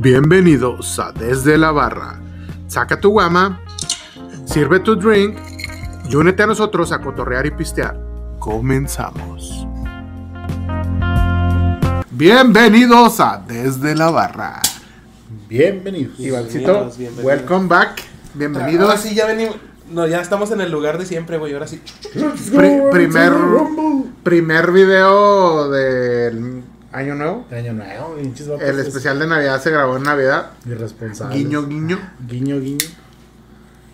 Bienvenidos a Desde la Barra. Saca tu guama, sirve tu drink y únete a nosotros a cotorrear y pistear. Comenzamos. Bienvenidos a Desde la Barra. Bienvenidos. Ivancito, Bienvenidos, bienvenidos. welcome back. Bienvenidos. Ahora sí, ya venimos. No, ya estamos en el lugar de siempre, güey. Ahora sí. Pri- primer, primer video del año nuevo. Año nuevo, pinches vatos. El especial de Navidad se grabó en Navidad. Irresponsables. Guiño, guiño. Guiño, guiño.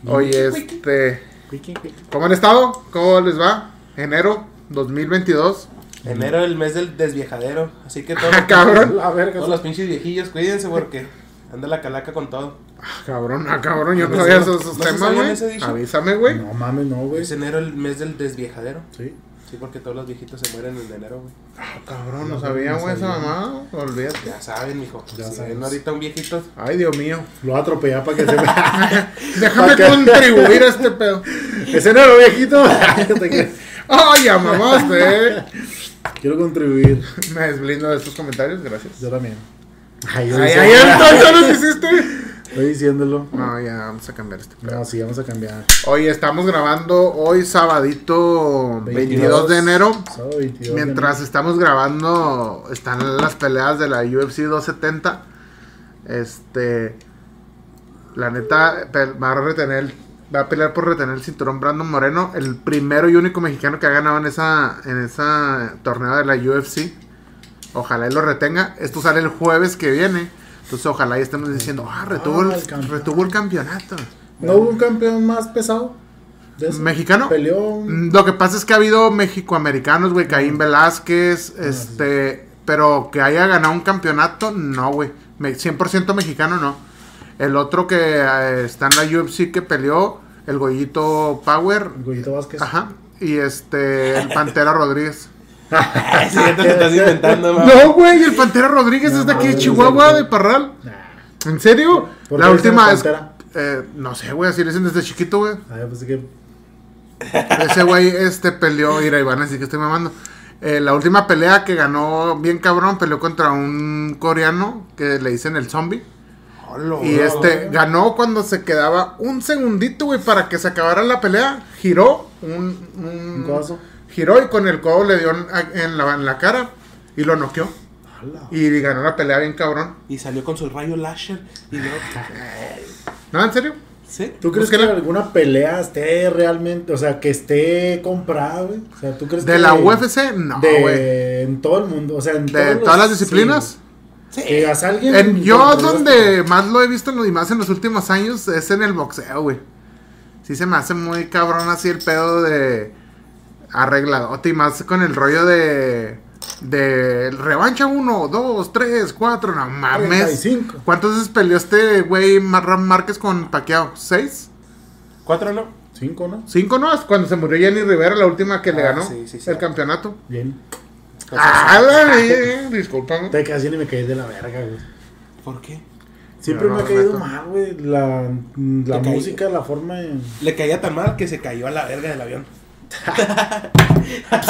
Oye, este. ¿Cómo han estado? ¿Cómo les va? Enero 2022. Enero, el mes del desviejadero. Así que todos, Ah, cabrón. La verga. todos los pinches viejillos, cuídense porque anda la calaca con todo. Ah, cabrón, ah, cabrón, yo no sabía esos, esos ¿no temas, güey. Avísame, güey. No mames, no, güey. Es enero el mes del desviejadero. Sí. Sí, porque todos los viejitos se mueren en enero, güey. Ah, cabrón, no sabía, güey, esa mamá. Olvídate. Ya saben, mijo. Ya si ven ahorita un viejito. Ay, Dios mío. Lo voy a atropellar para que se vea. Déjame contribuir a este pedo. Ese no era viejito. Ay, ya mamaste. Quiero contribuir. Me desblindo de estos comentarios, gracias. Yo también. Ay, yo Ay, ay, entonces ya nos hiciste. Estoy diciéndolo. No, ya vamos a cambiar este pedo. No, sí, vamos a cambiar. Oye, estamos grabando hoy sabadito 22 de 22. enero. Sábado 22 de Mientras estamos grabando, están las peleas de la UFC 270. Este. La neta, va a retener. Va a pelear por retener el cinturón Brandon Moreno. El primero y único mexicano que ha ganado en esa. En esa torneo de la UFC. Ojalá y lo retenga. Esto sale el jueves que viene. Entonces ojalá y estemos diciendo, ah, retuvo, Ah, el, el campeón. retuvo el campeonato. ¿No hubo un campeón más pesado? ¿Mexicano? Peleó. Mm, Lo que pasa es que ha habido mexicoamericanos, güey, Caín Velázquez, este, pero que haya ganado un campeonato, no, güey. Me- 100% mexicano, no. El otro que eh, está en la UFC que peleó, el Goyito Power, Goyito Vázquez. ajá, y este, el Pantera Rodríguez. Sí, ya te lo estás inventando, mamá. No, güey, el Pantera Rodríguez No, es de aquí de Chihuahua, de Parral. Nah. ¿En serio? ¿Por La qué última es, eh, no sé, güey, así le dicen desde chiquito, güey. Ah, que. Ese güey este peleó, mira Iván, así que estoy mamando. Eh, la última pelea que ganó bien cabrón, peleó contra un coreano que le dicen el zombie. Y este ganó cuando se quedaba un segundito, güey, para que se acabara la pelea. Giró un, un- Un. Giró y con el codo le dio en, la, en la cara y lo noqueó. Hala. Y ganó la pelea bien cabrón. Y salió con su rayo láser. Y luego. ¿No, en serio? ¿Sí? ¿Tú crees Búsquela. que alguna pelea esté realmente, o sea, que esté comprada, güey? O sea, ¿tú crees ¿De que la UFC? No, de güey. en todo el mundo, o sea, en ¿De los- todas las disciplinas? sí. Que digas, alguien En- yo donde más lo he visto y más en los últimos años es en el boxeo, güey. Sí se me hace muy cabrón así el pedo de arregladote y más con el rollo de de revancha 1, 2, 3, 4, no mames. 35. ¿Cuántas veces peleó este güey Mar- Márquez con Pacquiao? ¿Seis? ¿Cuatro no? Cinco, ¿no? ¿Cinco no? Es Cuando se murió Jenny Rivera, la última que le Ah, ganó sí, sí, sí. el campeonato. Bien. Ah, la vi- discúlpame. Te casi ni me caí de la verga, güey. ¿Por qué? Siempre No, me ha caído mal, güey. La, la Te caí. música, la forma en... Le caía tan mal que se cayó a la verga del avión.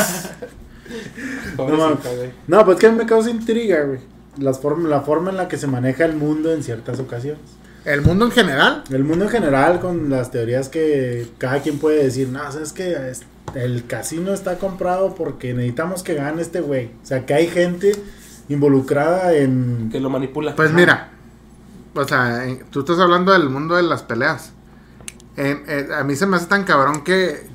No, güey. no, pues que me causa intriga, güey. Las form- la forma en la que se maneja el mundo en ciertas ocasiones. El mundo en general. El mundo en general, con las teorías que cada quien puede decir, no, sabes que es- el casino está comprado porque necesitamos que gane este güey. O sea, que hay gente involucrada en... Que lo manipula. Pues mira, o sea, en- tú estás hablando del mundo de las peleas. En- en- a mí se me hace tan cabrón que,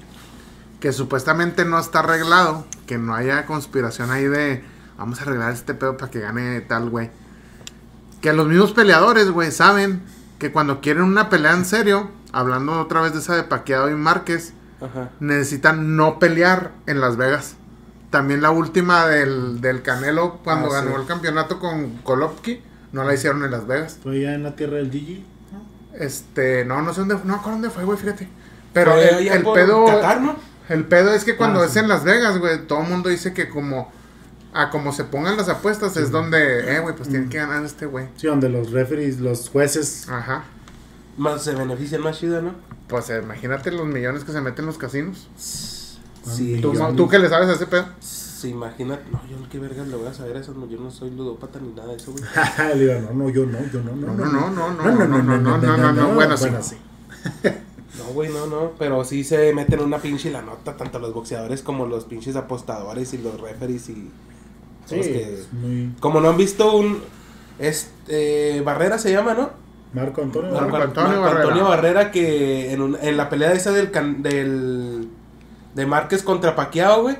que supuestamente no está arreglado, que no haya conspiración ahí de vamos a arreglar este pedo para que gane tal güey. Que los mismos peleadores, güey, saben que cuando quieren una pelea en serio, hablando otra vez de esa de Paqueado y Márquez, Ajá. necesitan no pelear en Las Vegas. También la última del, del Canelo cuando Ah, ganó sí. el campeonato con Golovkin, no la hicieron en Las Vegas. Fue ya en la tierra del Gigi. ¿no? Este, no, no sé dónde, no me acuerdo dónde fue, güey, fíjate. Pero Fue el, pedo, Qatar, ¿no? El pedo es que cuando Ah, es sí. en Las Vegas, güey, todo el mundo dice que como, a como se pongan las apuestas es donde, eh, güey, pues tiene que ganar este güey. Sí, donde los referees, los jueces... Ajá. Más se benefician más chido, ¿no? Pues eh, imagínate los millones que se meten en los casinos. Sí. ¿Tú, tú que le sabes a ese pedo? Pues imagínate, no, yo qué vergas le voy a saber a eso, no, yo no soy ludópata ni nada de eso, güey. Le digo, no, no, yo no, yo no, no, No, no, no, no, no, no, no, no, no, no, bueno, sí. sí. No, güey, no, no, pero sí se meten una pinche la nota, tanto los boxeadores como los pinches apostadores y los referees y... Sí, los que- es muy... Como no han visto un... Este... Barrera se llama, ¿no? Marco Antonio. Marco Marco Antonio Marco Antonio Barrera. Barrera que en, un- en la pelea esa del... can- del de Márquez contra Paquiao, güey.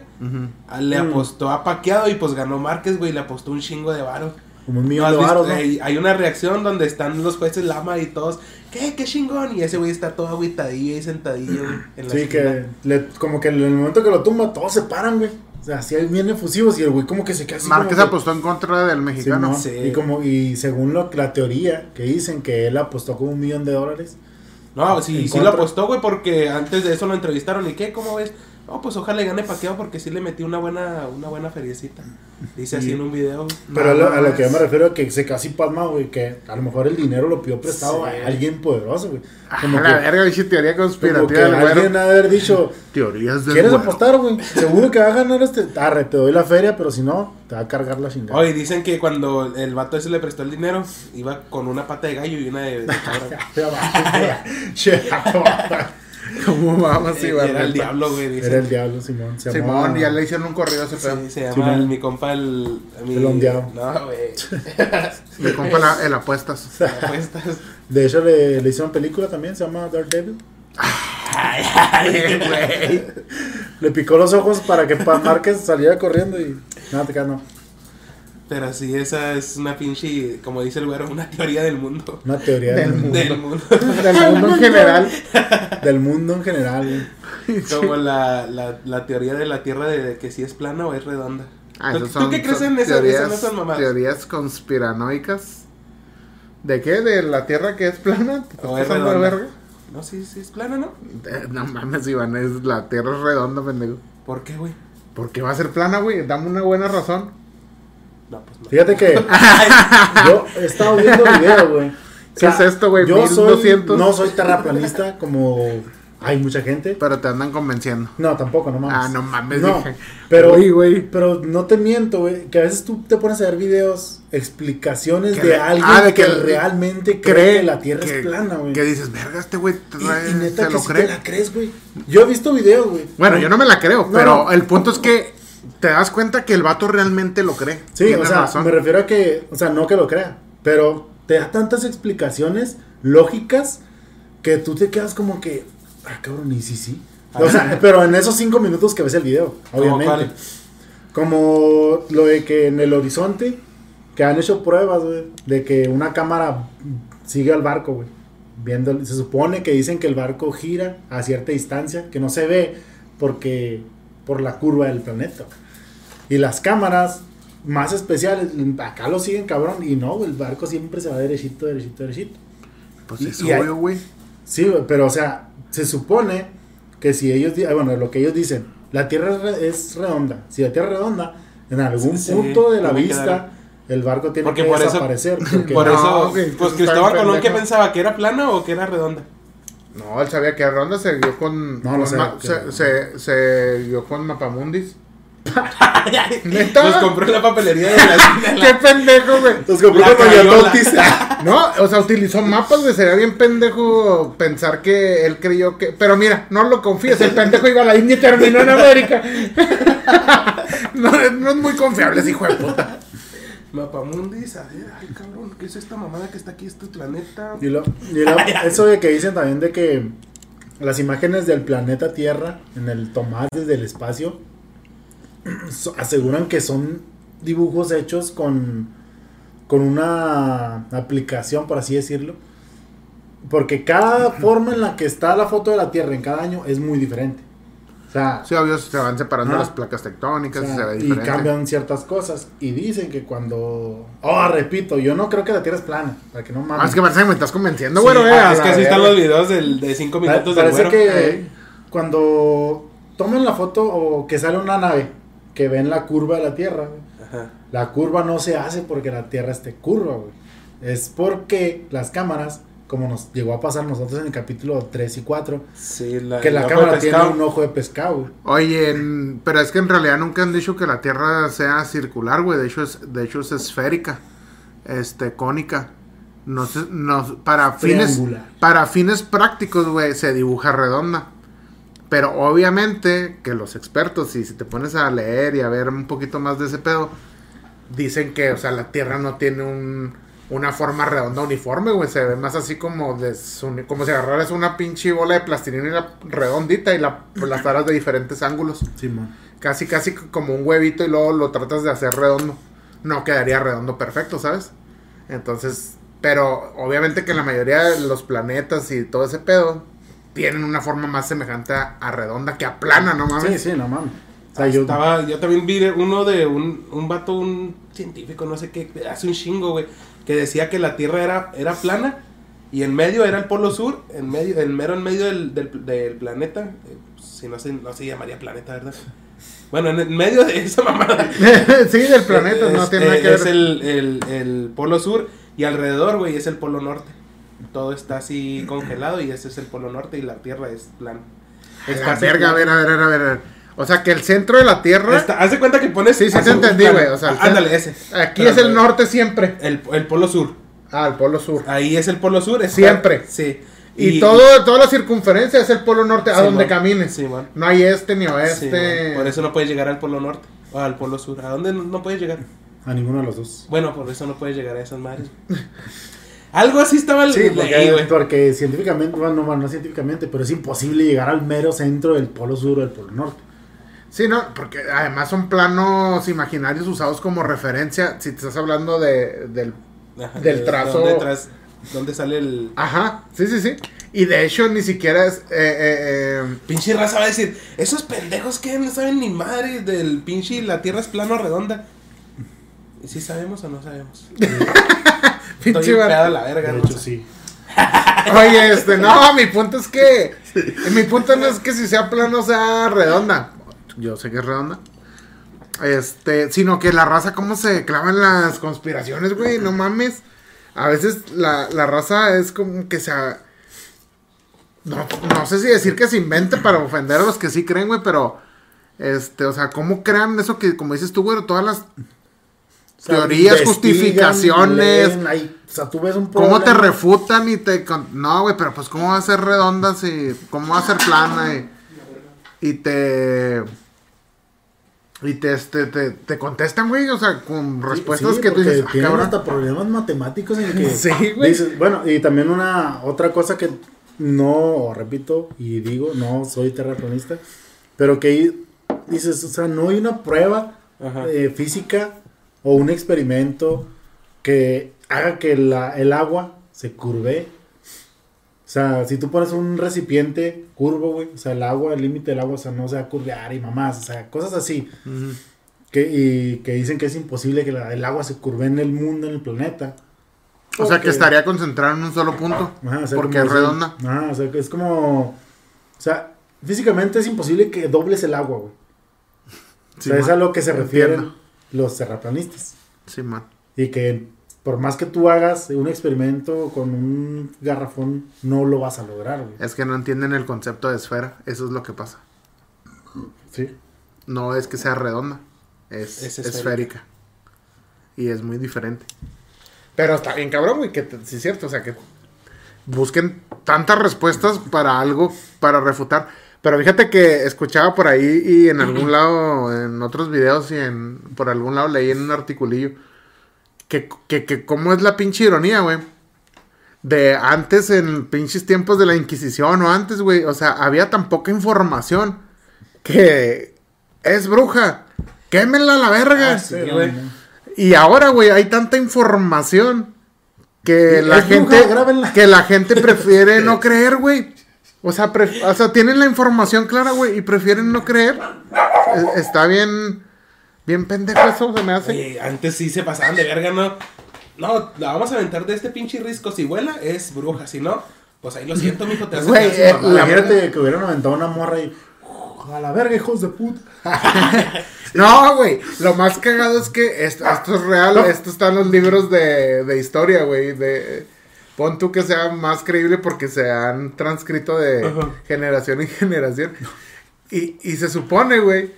Le Mm. apostó a Paquiao y pues ganó Márquez, güey. Le apostó un chingo de varo. Como un ¿No millón de visto? varos, ¿no? hay, hay una reacción donde están los jueces Lama y todos. ¿Qué? ¿Qué chingón? Y ese güey está todo agüitadillo y sentadillo güey, en la Sí, esquina. que le- como que en el momento que lo tumba, todos se paran, güey. O sea, así bien efusivos y el güey como que se queda así. Márquez que- apostó en contra del mexicano. Simón, Sí. Y como y según lo, la teoría que dicen que él apostó como un millón de dólares. No, sí, sí contra. lo apostó, güey, porque antes de eso lo entrevistaron. ¿Y qué? ¿Cómo ves? No, pues ojalá le gane Paquiao porque sí le metí una buena, una buena feriecita. Dice así Y- en un video. Pero a lo, a lo que yo me refiero que se casi pasma, güey, que a lo mejor el dinero lo pidió prestado Sí. a alguien poderoso, güey. A Como Ah, la que, verga, dice teoría como que conspirativa del alguien güero. haber dicho, Teorías ¿quieres güero. apostar, güey? Seguro que va a ganar este. Arre, te doy la feria, pero si no, te va a cargar la chingada. Oye, dicen que cuando el vato ese le prestó el dinero, iba con una pata de gallo y una de, de cabra. ¿Cómo vamos, Iván? era el diablo, güey. dicen. Era el diablo, Simón. Se Simón, llamaba- ya le hicieron un corrido a ese pedo. Sí, se llama Simón. el- mi compa el... Mi, El ondeado. No, güey. Me compra la- el apuestas. Apuestas. De hecho, le, le hicieron película también, se llama Daredevil. Ay, ay, güey. Le picó los ojos para que Pa Márquez saliera corriendo y. Nada, te quedas, no. Pero sí, esa es una pinche, como dice el güero, una teoría del mundo. Una teoría Del del, mundo. Del mundo. Del mundo en general. del mundo en general, güey. Como la, la, la teoría de la Tierra de, que si es plana o es redonda. Ah, ¿Tú, esos tú son- qué crees son en esas, teorías, en esas teorías conspiranoicas. ¿De qué? ¿De la Tierra que es plana? ¿Te O es redonda. verga? No, sí, sí es plana, ¿no? Eh, No mames, Iván, es, la Tierra es redonda, pendejo. ¿Por qué, güey? ¿Por qué va a ser plana, güey? Dame una buena razón. No, pues no. Fíjate que yo he estado viendo videos, güey. O ¿Qué es esto, güey? Yo soy, 1200. no soy terraplanista como hay mucha gente. Pero te andan convenciendo. No, tampoco, no mames. Ah, no mames, No, dije. pero, Uy, güey. pero no te miento, güey, que a veces tú te pones a ver videos, explicaciones Que de le- alguien ah, de que, que realmente cree, Cree que la Tierra que- es plana, güey. Que dices, verga, este güey Y, neta se que lo cree. te la crees, güey. Yo he visto videos, güey. Bueno, yo no me la creo, No, pero no. el punto es que te das cuenta que el vato realmente lo cree. Sí, Tienes o sea, razón. me refiero a que, o sea, no que lo crea, pero te da tantas explicaciones lógicas que tú te quedas como que, ah, cabrón, y sí, sí. O sea, pero en esos cinco minutos que ves el video, ¿Cómo obviamente. Como lo de que en el horizonte, que han hecho pruebas, güey, de que una cámara sigue al barco, güey. Viendo, se supone que dicen que el barco gira a cierta distancia, que no se ve porque por la curva del planeta. Y las cámaras más especiales, acá lo siguen cabrón, y no, el barco siempre se va derechito, derechito, derechito. Pues y- es y hay- obvio, güey. Sí, güey, pero o sea, se supone que si ellos, bueno, lo que ellos dicen, la Tierra es re- es redonda. Si la Tierra es redonda, en algún Sí, punto de la vista, dar- el barco tiene Porque que por eso- desaparecer. porque- Por No, eso, pues Cristóbal Colón, ¿qué pensaba? ¿Que era plana o que era redonda? No, él sabía que Ronda se guió con. No, no sé, que- se, se, se guió con Mapamundis. ¿Neta? Los compró en la papelería de la... de ¡Qué pendejo, güey! Los compró con. No, o sea, utilizó mapas, güey. Sería bien pendejo pensar que él creyó que. Pero mira, no lo confíes. El pendejo iba a la India y terminó en América. no, no es muy confiable ese hijo de puta. Mapamundis, a ver, ay cabrón, ¿qué es esta mamada que está aquí, este planeta? Y, lo- y lo- eso de que dicen también de que las imágenes del planeta Tierra, en el tomás desde el espacio, so- aseguran que son dibujos hechos con, con una aplicación, por así decirlo. Porque cada forma en la que está la foto de la Tierra en cada año es muy diferente. O sea, Sí, obvio, se van separando las placas tectónicas o sea, y se ve y cambian ciertas cosas. Y dicen que cuando... Oh, repito, yo no creo que la Tierra es plana. Para que no mames. Ah, es que parece que me estás convenciendo, Sí, eh. ah, a es que así están los videos del, de 5 Pa- minutos del Parece güero. que cuando toman la foto o que sale una nave que ven la curva de la Tierra, güey, Ajá. la curva no se hace porque la Tierra esté curva, güey. Es porque las cámaras como nos llegó a pasar nosotros en el capítulo 3 y 4, Sí, la, que la cámara tiene un ojo de pescado. güey. Oye, en- pero es que en realidad nunca han dicho que la Tierra sea circular, güey. De hecho es, de hecho es esférica, este, cónica. No sé, no, para fines, para fines prácticos, güey, se dibuja redonda. Pero obviamente que los expertos, y si te pones a leer y a ver un poquito más de ese pedo, dicen que, o sea, la Tierra no tiene un, una forma redonda uniforme, güey. Se ve más así como desuni- como si agarraras una pinche bola de plastilina y la redondita y la aplastaras de diferentes ángulos. Simón. Casi, casi como un huevito y luego lo tratas de hacer redondo. No quedaría redondo perfecto, ¿sabes? Entonces, pero obviamente que la mayoría de los planetas y todo ese pedo tienen una forma más semejante a, a redonda que a plana, ¿no Sí, mames? sí, no mames. O sea, yo, Estaba, yo también vi uno de un, un vato, un científico, no sé qué, hace un chingo, güey, que decía que la Tierra era, era plana y en medio era el polo sur, en medio, el mero en medio del, del, del planeta, eh, si no se, no se llamaría planeta, ¿verdad? Bueno, en el medio de esa mamada. sí, del planeta, es, no tiene nada eh, que es ver. el, el, el polo sur y alrededor, güey, es el polo norte. Todo está así congelado y ese es el polo norte y la Tierra es plana. Está verga, a ver, a ver, a ver, a ver. O sea, que el centro de la Tierra, Está- haz de cuenta que pones. Sí, sí te entendí, güey, o sea, Ah, ándale, ese. aquí Pero, es el norte siempre. El, el polo sur. Ah, el polo sur. Ahí es el polo sur. está- Siempre. Sí. Y, todo, toda la circunferencia es el polo norte, a Sí, donde mon. camines. Sí, mon. No hay este ni Sí, oeste. mon. por eso no puedes llegar al polo norte o al polo sur. ¿A dónde no, no puedes llegar? a ninguno de los dos. Bueno, por eso no puedes llegar a esas madres. Algo así estaba el Sí, porque, güey. porque científicamente, bueno, no, no científicamente, pero es imposible llegar al mero centro del polo sur o del polo norte. Sí, no, porque además son planos imaginarios usados como referencia. Si te estás hablando de, del. Ajá, del de- trazo. ¿Dónde, tras- dónde sale el. Ajá, sí, sí, sí. Y de hecho, ni siquiera es. eh, eh, eh, Pinche raza va a decir, esos pendejos que no saben ni madre del pinche la tierra es plano o redonda. ¿Y si sabemos o no sabemos? Pinche a la verga, De ¿no? hecho, sí. Oye, este, no, mi punto es que. Mi punto no es que si sea plano sea redonda. Yo sé que es redonda. Este, sino que la raza, cómo se clava en las conspiraciones, güey, no mames. A veces la, la raza es como que se. No, no sé si decir que se invente para ofender a los que sí creen, güey, pero. Este, o sea, ¿cómo crean eso que, como dices tú, güey, todas las O sea, teorías, justificaciones, leen, o sea, tú ves un ¿Cómo te refutan y te... No, güey, pero pues ¿cómo va a ser redonda si... ¿Cómo va a ser plana y... Y te... Y te, este, te, te contestan, güey, o sea, con respuestas Sí, que tú dices, ah, tienen cabrón. hasta problemas matemáticos en que Sí, güey. dices, bueno, y también una otra cosa que no repito y digo, no soy terraplanista, pero que dices, o sea, no hay una prueba eh, física o un experimento que haga que la- el agua se curve. O sea, si tú pones un recipiente curvo, güey, o sea, el agua, el límite del agua, o sea, no se va a curvear y mamás, o sea, cosas así. Que, y que dicen que es imposible que la- el agua se curve en el mundo, en el planeta. O sea, que estaría concentrado en un solo punto. Ajá, o sea, porque es redonda. Ajá, o sea, que es como... O sea, físicamente es imposible que dobles el agua, güey. O sea, es a lo que se refieren Entiendo. los terraplanistas. Sí, man. Y que por más que tú hagas un experimento con un garrafón, no lo vas a lograr, güey. Es que no entienden el concepto de esfera. Eso es lo que pasa. Sí. No es que sea redonda. Es, Es esférica. esférica. Y es muy diferente. Pero está bien cabrón, güey, que te- sí es cierto. O sea, que busquen tantas respuestas para algo, para refutar. Pero fíjate que escuchaba por ahí y en algún lado, en otros videos y en por algún lado leí en un articulillo que, que, que cómo es la pinche ironía, güey. De antes, en pinches tiempos de la Inquisición o antes, güey. O sea, había tan poca información que es bruja. Quémenla a la verga. Ah, sí, güey. Y ahora, güey, hay tanta información que la bruja, gente que la gente prefiere no creer, güey. O sea, pref- o sea, tienen la información clara, güey, y prefieren no creer. E- Está bien bien pendejo eso, se me hace. Oye, antes sí se pasaban de verga, ¿no? No, la vamos a aventar de este pinche risco. Si vuela, es bruja. Si no, pues ahí lo siento, mijo. Te Güey, eh, Imagínate que hubieran aventado una morra y... A la verga, hijos de puta. No, güey, lo más cagado es que esto, esto es real, esto está en los libros de, de historia, güey, de... pon tú que sea más creíble porque se han transcrito de generación en generación. Y, y se supone, güey,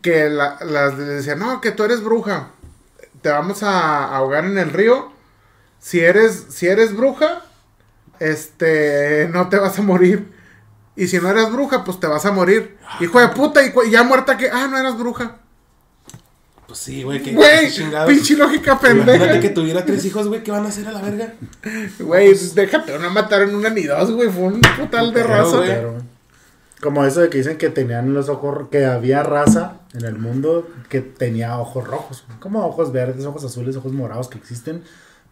que la- las decían, no, que tú eres bruja. Te vamos a ahogar en el río. Si eres, si eres bruja, este, no te vas a morir. Y si no eres bruja, pues te vas a morir. Hijo de puta, y ya muerta que, ah, no eras bruja. Pues sí, güey, que Güey, pinche lógica Imagínate pendeja. que tuviera tres hijos, güey, ¿qué van a hacer a la verga? Güey, déjate, no mataron una ni dos, güey. Fue un putal de raza. güey. Como eso de que dicen que tenían los ojos, que había raza en el mundo que tenía ojos rojos, como ojos verdes, ojos azules, ojos morados que existen,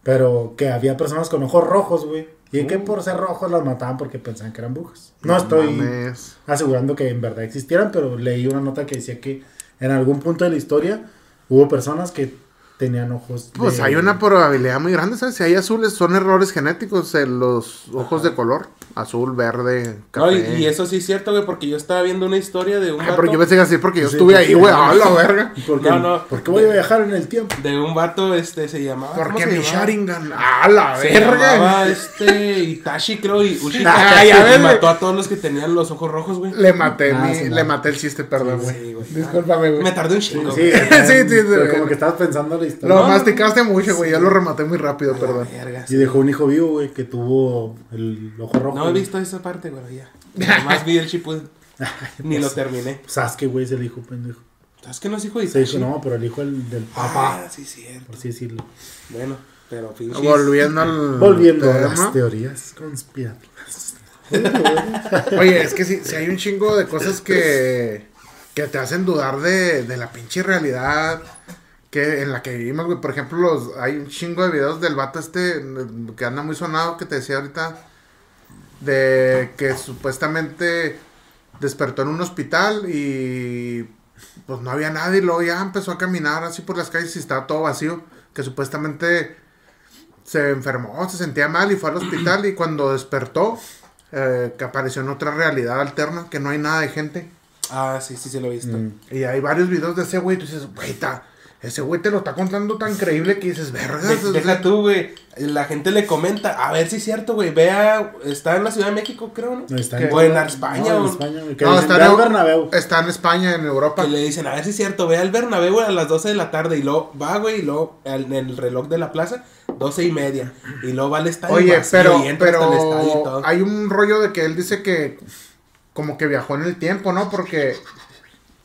pero que había personas con ojos rojos, güey. Y que por ser rojos las mataban porque pensaban que eran brujas. No, estoy mames. asegurando que en verdad existieran, pero leí una nota que decía que en algún punto de la historia hubo personas que tenían ojos. Pues de- hay una probabilidad muy grande, ¿sabes? Si hay azules, son errores genéticos en los ojos de color. Azul, verde, No, y, café. y eso sí es cierto, güey, porque yo estaba viendo una historia de un Ah, vato, pero yo pensé así porque yo Sí, estuve porque- ahí, güey. ¡A la verga! ¿Por qué, No, no. ¿Por qué voy a viajar en el tiempo? de un vato, este, se llamaba... ¿cómo Porque se mi llamaba? Sharingan. ¡A la Se verga! llamaba, este, Itachi, creo, y Uchi. Ah, ya mató a todos los que tenían los ojos rojos, güey. Le maté, Ah, mi- sí, le maté el chiste, perdón, güey. Sí, güey. Discúlpame, güey. Me tardé un chingo, Sí. Sí, sí, como que estabas pensando la historia. Lo masticaste mucho, güey. Yo lo rematé muy rápido, perdón. Y dejó un hijo vivo, güey, que tuvo el ojo rojo. No he visto esa parte, güey, ya. Nomás vi el chipud. Ni lo terminé. Sasuke, güey, es el hijo pendejo. ¿Sabes que no es hijo de Se Itachi? dijo, no, pero el hijo el del papá, Ah, sí, cierto. por así decirlo. Bueno, pero pinches. Volviendo al. Volviendo a las teorías conspirativas. Oye, es que sí, sí hay un chingo de cosas que, que te hacen dudar de, de la pinche realidad que en la que vivimos, güey. Por ejemplo, los, hay un chingo de videos del vato este que anda muy sonado que te decía ahorita de que supuestamente despertó en un hospital y pues no había nadie y luego ya empezó a caminar así por las calles y estaba todo vacío. Que supuestamente se enfermó, se sentía mal y fue al hospital y cuando despertó eh, que apareció en otra realidad alterna, que no hay nada de gente. Ah, sí, sí, sí lo he visto. Mm. Y hay varios videos de ese güey, tú dices, güey, ta- ese güey te lo está contando tan creíble que dices, verga. De- deja tú, güey. La gente le comenta. A ver si es cierto, güey. Vea, está en la Ciudad de México, creo, ¿no? No, está en, O en España, No, en o- España, güey, que No, está "Ve en, al Bernabéu. está en España, en Europa. Que le dicen, a ver si es cierto, ve al Bernabéu a las 12 de la tarde y luego va, güey, y luego en el reloj de la plaza, 12 y media. Y luego va al estadio Oye, vacío pero, y entra hasta el estadio y pero todo. hay un rollo de que él dice que como que viajó en el tiempo, ¿no? Porque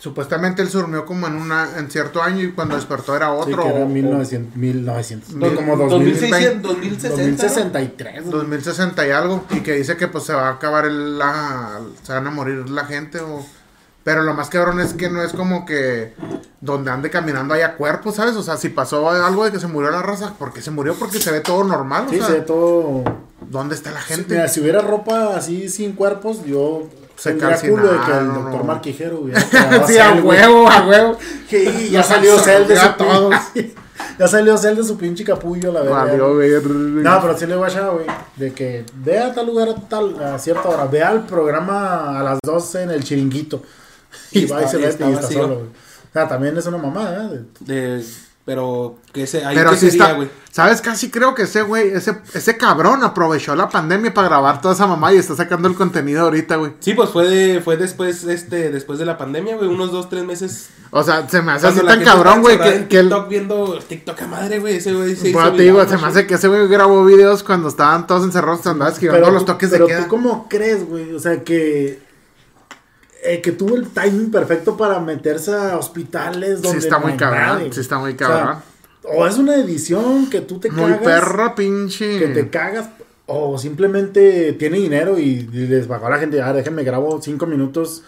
supuestamente él se durmió como en una en cierto año y cuando despertó era Sí, otro. que era o- 1900, 1900, no, Mil- como 2600, 2020, 2060. 2063. güey. 2060 y algo y que dice que pues se va a acabar el, la se van a morir la gente o pero lo más cabrón es que no es como que donde ande caminando haya cuerpos, ¿sabes? O sea, si pasó algo de que se murió la raza, ¿por qué se murió? Porque se ve todo normal, o Sí, sea, se ve todo. ¿dónde está la gente? Mira, si hubiera ropa así sin cuerpos, yo Se tendría culo de que el doctor. Marquijero hubiera sí, a huevo, a huevo. Que ya salió Cell de su a todos. Ya salió Cell de su pinche capullo, la verdad. Valió ver. No, pero sí le voy a echar, güey. De que ve a tal lugar a tal, a cierta hora. Ve al programa a las 12 en el chiringuito. Y, Y va y se y ve está y está solo, güey. O sea, también es una mamada, ¿eh? Pero, que se, ahí Pero sí sería, está. güey. ¿Sabes? Casi creo que ese güey, ese, ese cabrón aprovechó la pandemia para grabar toda esa mamá y está sacando el contenido ahorita, güey. Sí, pues fue de, fue después, este, después de la pandemia, güey, unos dos, tres meses. O sea, se me hace así tan cabrón, güey, que, en que el. TikTok viendo TikTok a madre, güey, ese güey se hizo Bueno, te digo, se me hace que ese güey grabó videos cuando estaban todos encerrados, andaba esquivando los tú- toques pero de queda. tú cómo crees, güey? O sea, que... eh, que tuvo el timing perfecto para meterse a hospitales donde Sí está no muy cabrón, nadie, sí está muy O sea, cabrón. O, es una edición que tú te Muy cagas. perra, pinche. Que te cagas. O simplemente tiene dinero y, les pagó a la gente. Ah, déjenme grabo cinco minutos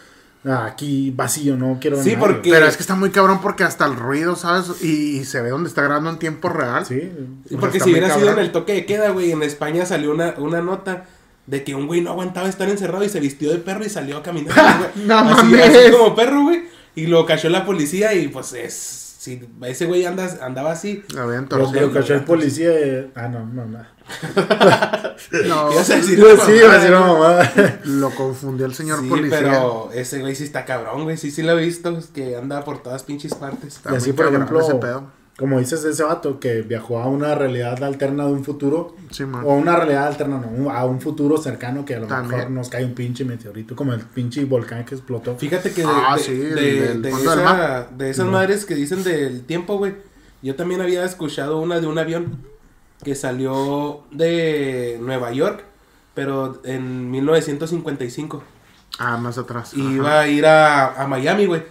aquí vacío, no quiero ver Sí, nadie". porque- Pero es que está muy cabrón porque hasta el ruido, ¿sabes? Y, y se ve donde está grabando en tiempo real. Sí. Sí, porque si muy hubiera sido en el toque de queda, güey, en España salió una, una nota de que un güey no aguantaba estar encerrado y se vistió de perro y salió a caminar, güey. No así, mames. así como perro, güey. Y lo cachó la policía y pues es... Si ese güey anda, andaba así... Torcido. lo cachó el policía. eh, Ah, no, no, no. No, ibas a decir Sí, una sí, mamada, iba a decir una ¿no? mamada. lo confundió el señor Sí, policía. pero ese güey sí está cabrón, güey. Sí, sí lo he visto, es que anda por todas pinches partes. Está Y así, muy por cabrón ejemplo, ese pedo. Como dices ese vato que viajó a una realidad alterna de un futuro, Sí, man. o una realidad alterna, no, a un futuro cercano que a lo También. mejor nos cae un pinche meteorito, como el pinche volcán que explotó. Fíjate que de, Ah, de- sí, de- del de fondo del esa- mar. de esas No. madres que dicen del tiempo, güey. Yo también había escuchado una de un avión que salió de Nueva York, pero en 1955. Ah, más atrás. Ajá. iba a ir a, a Miami, güey.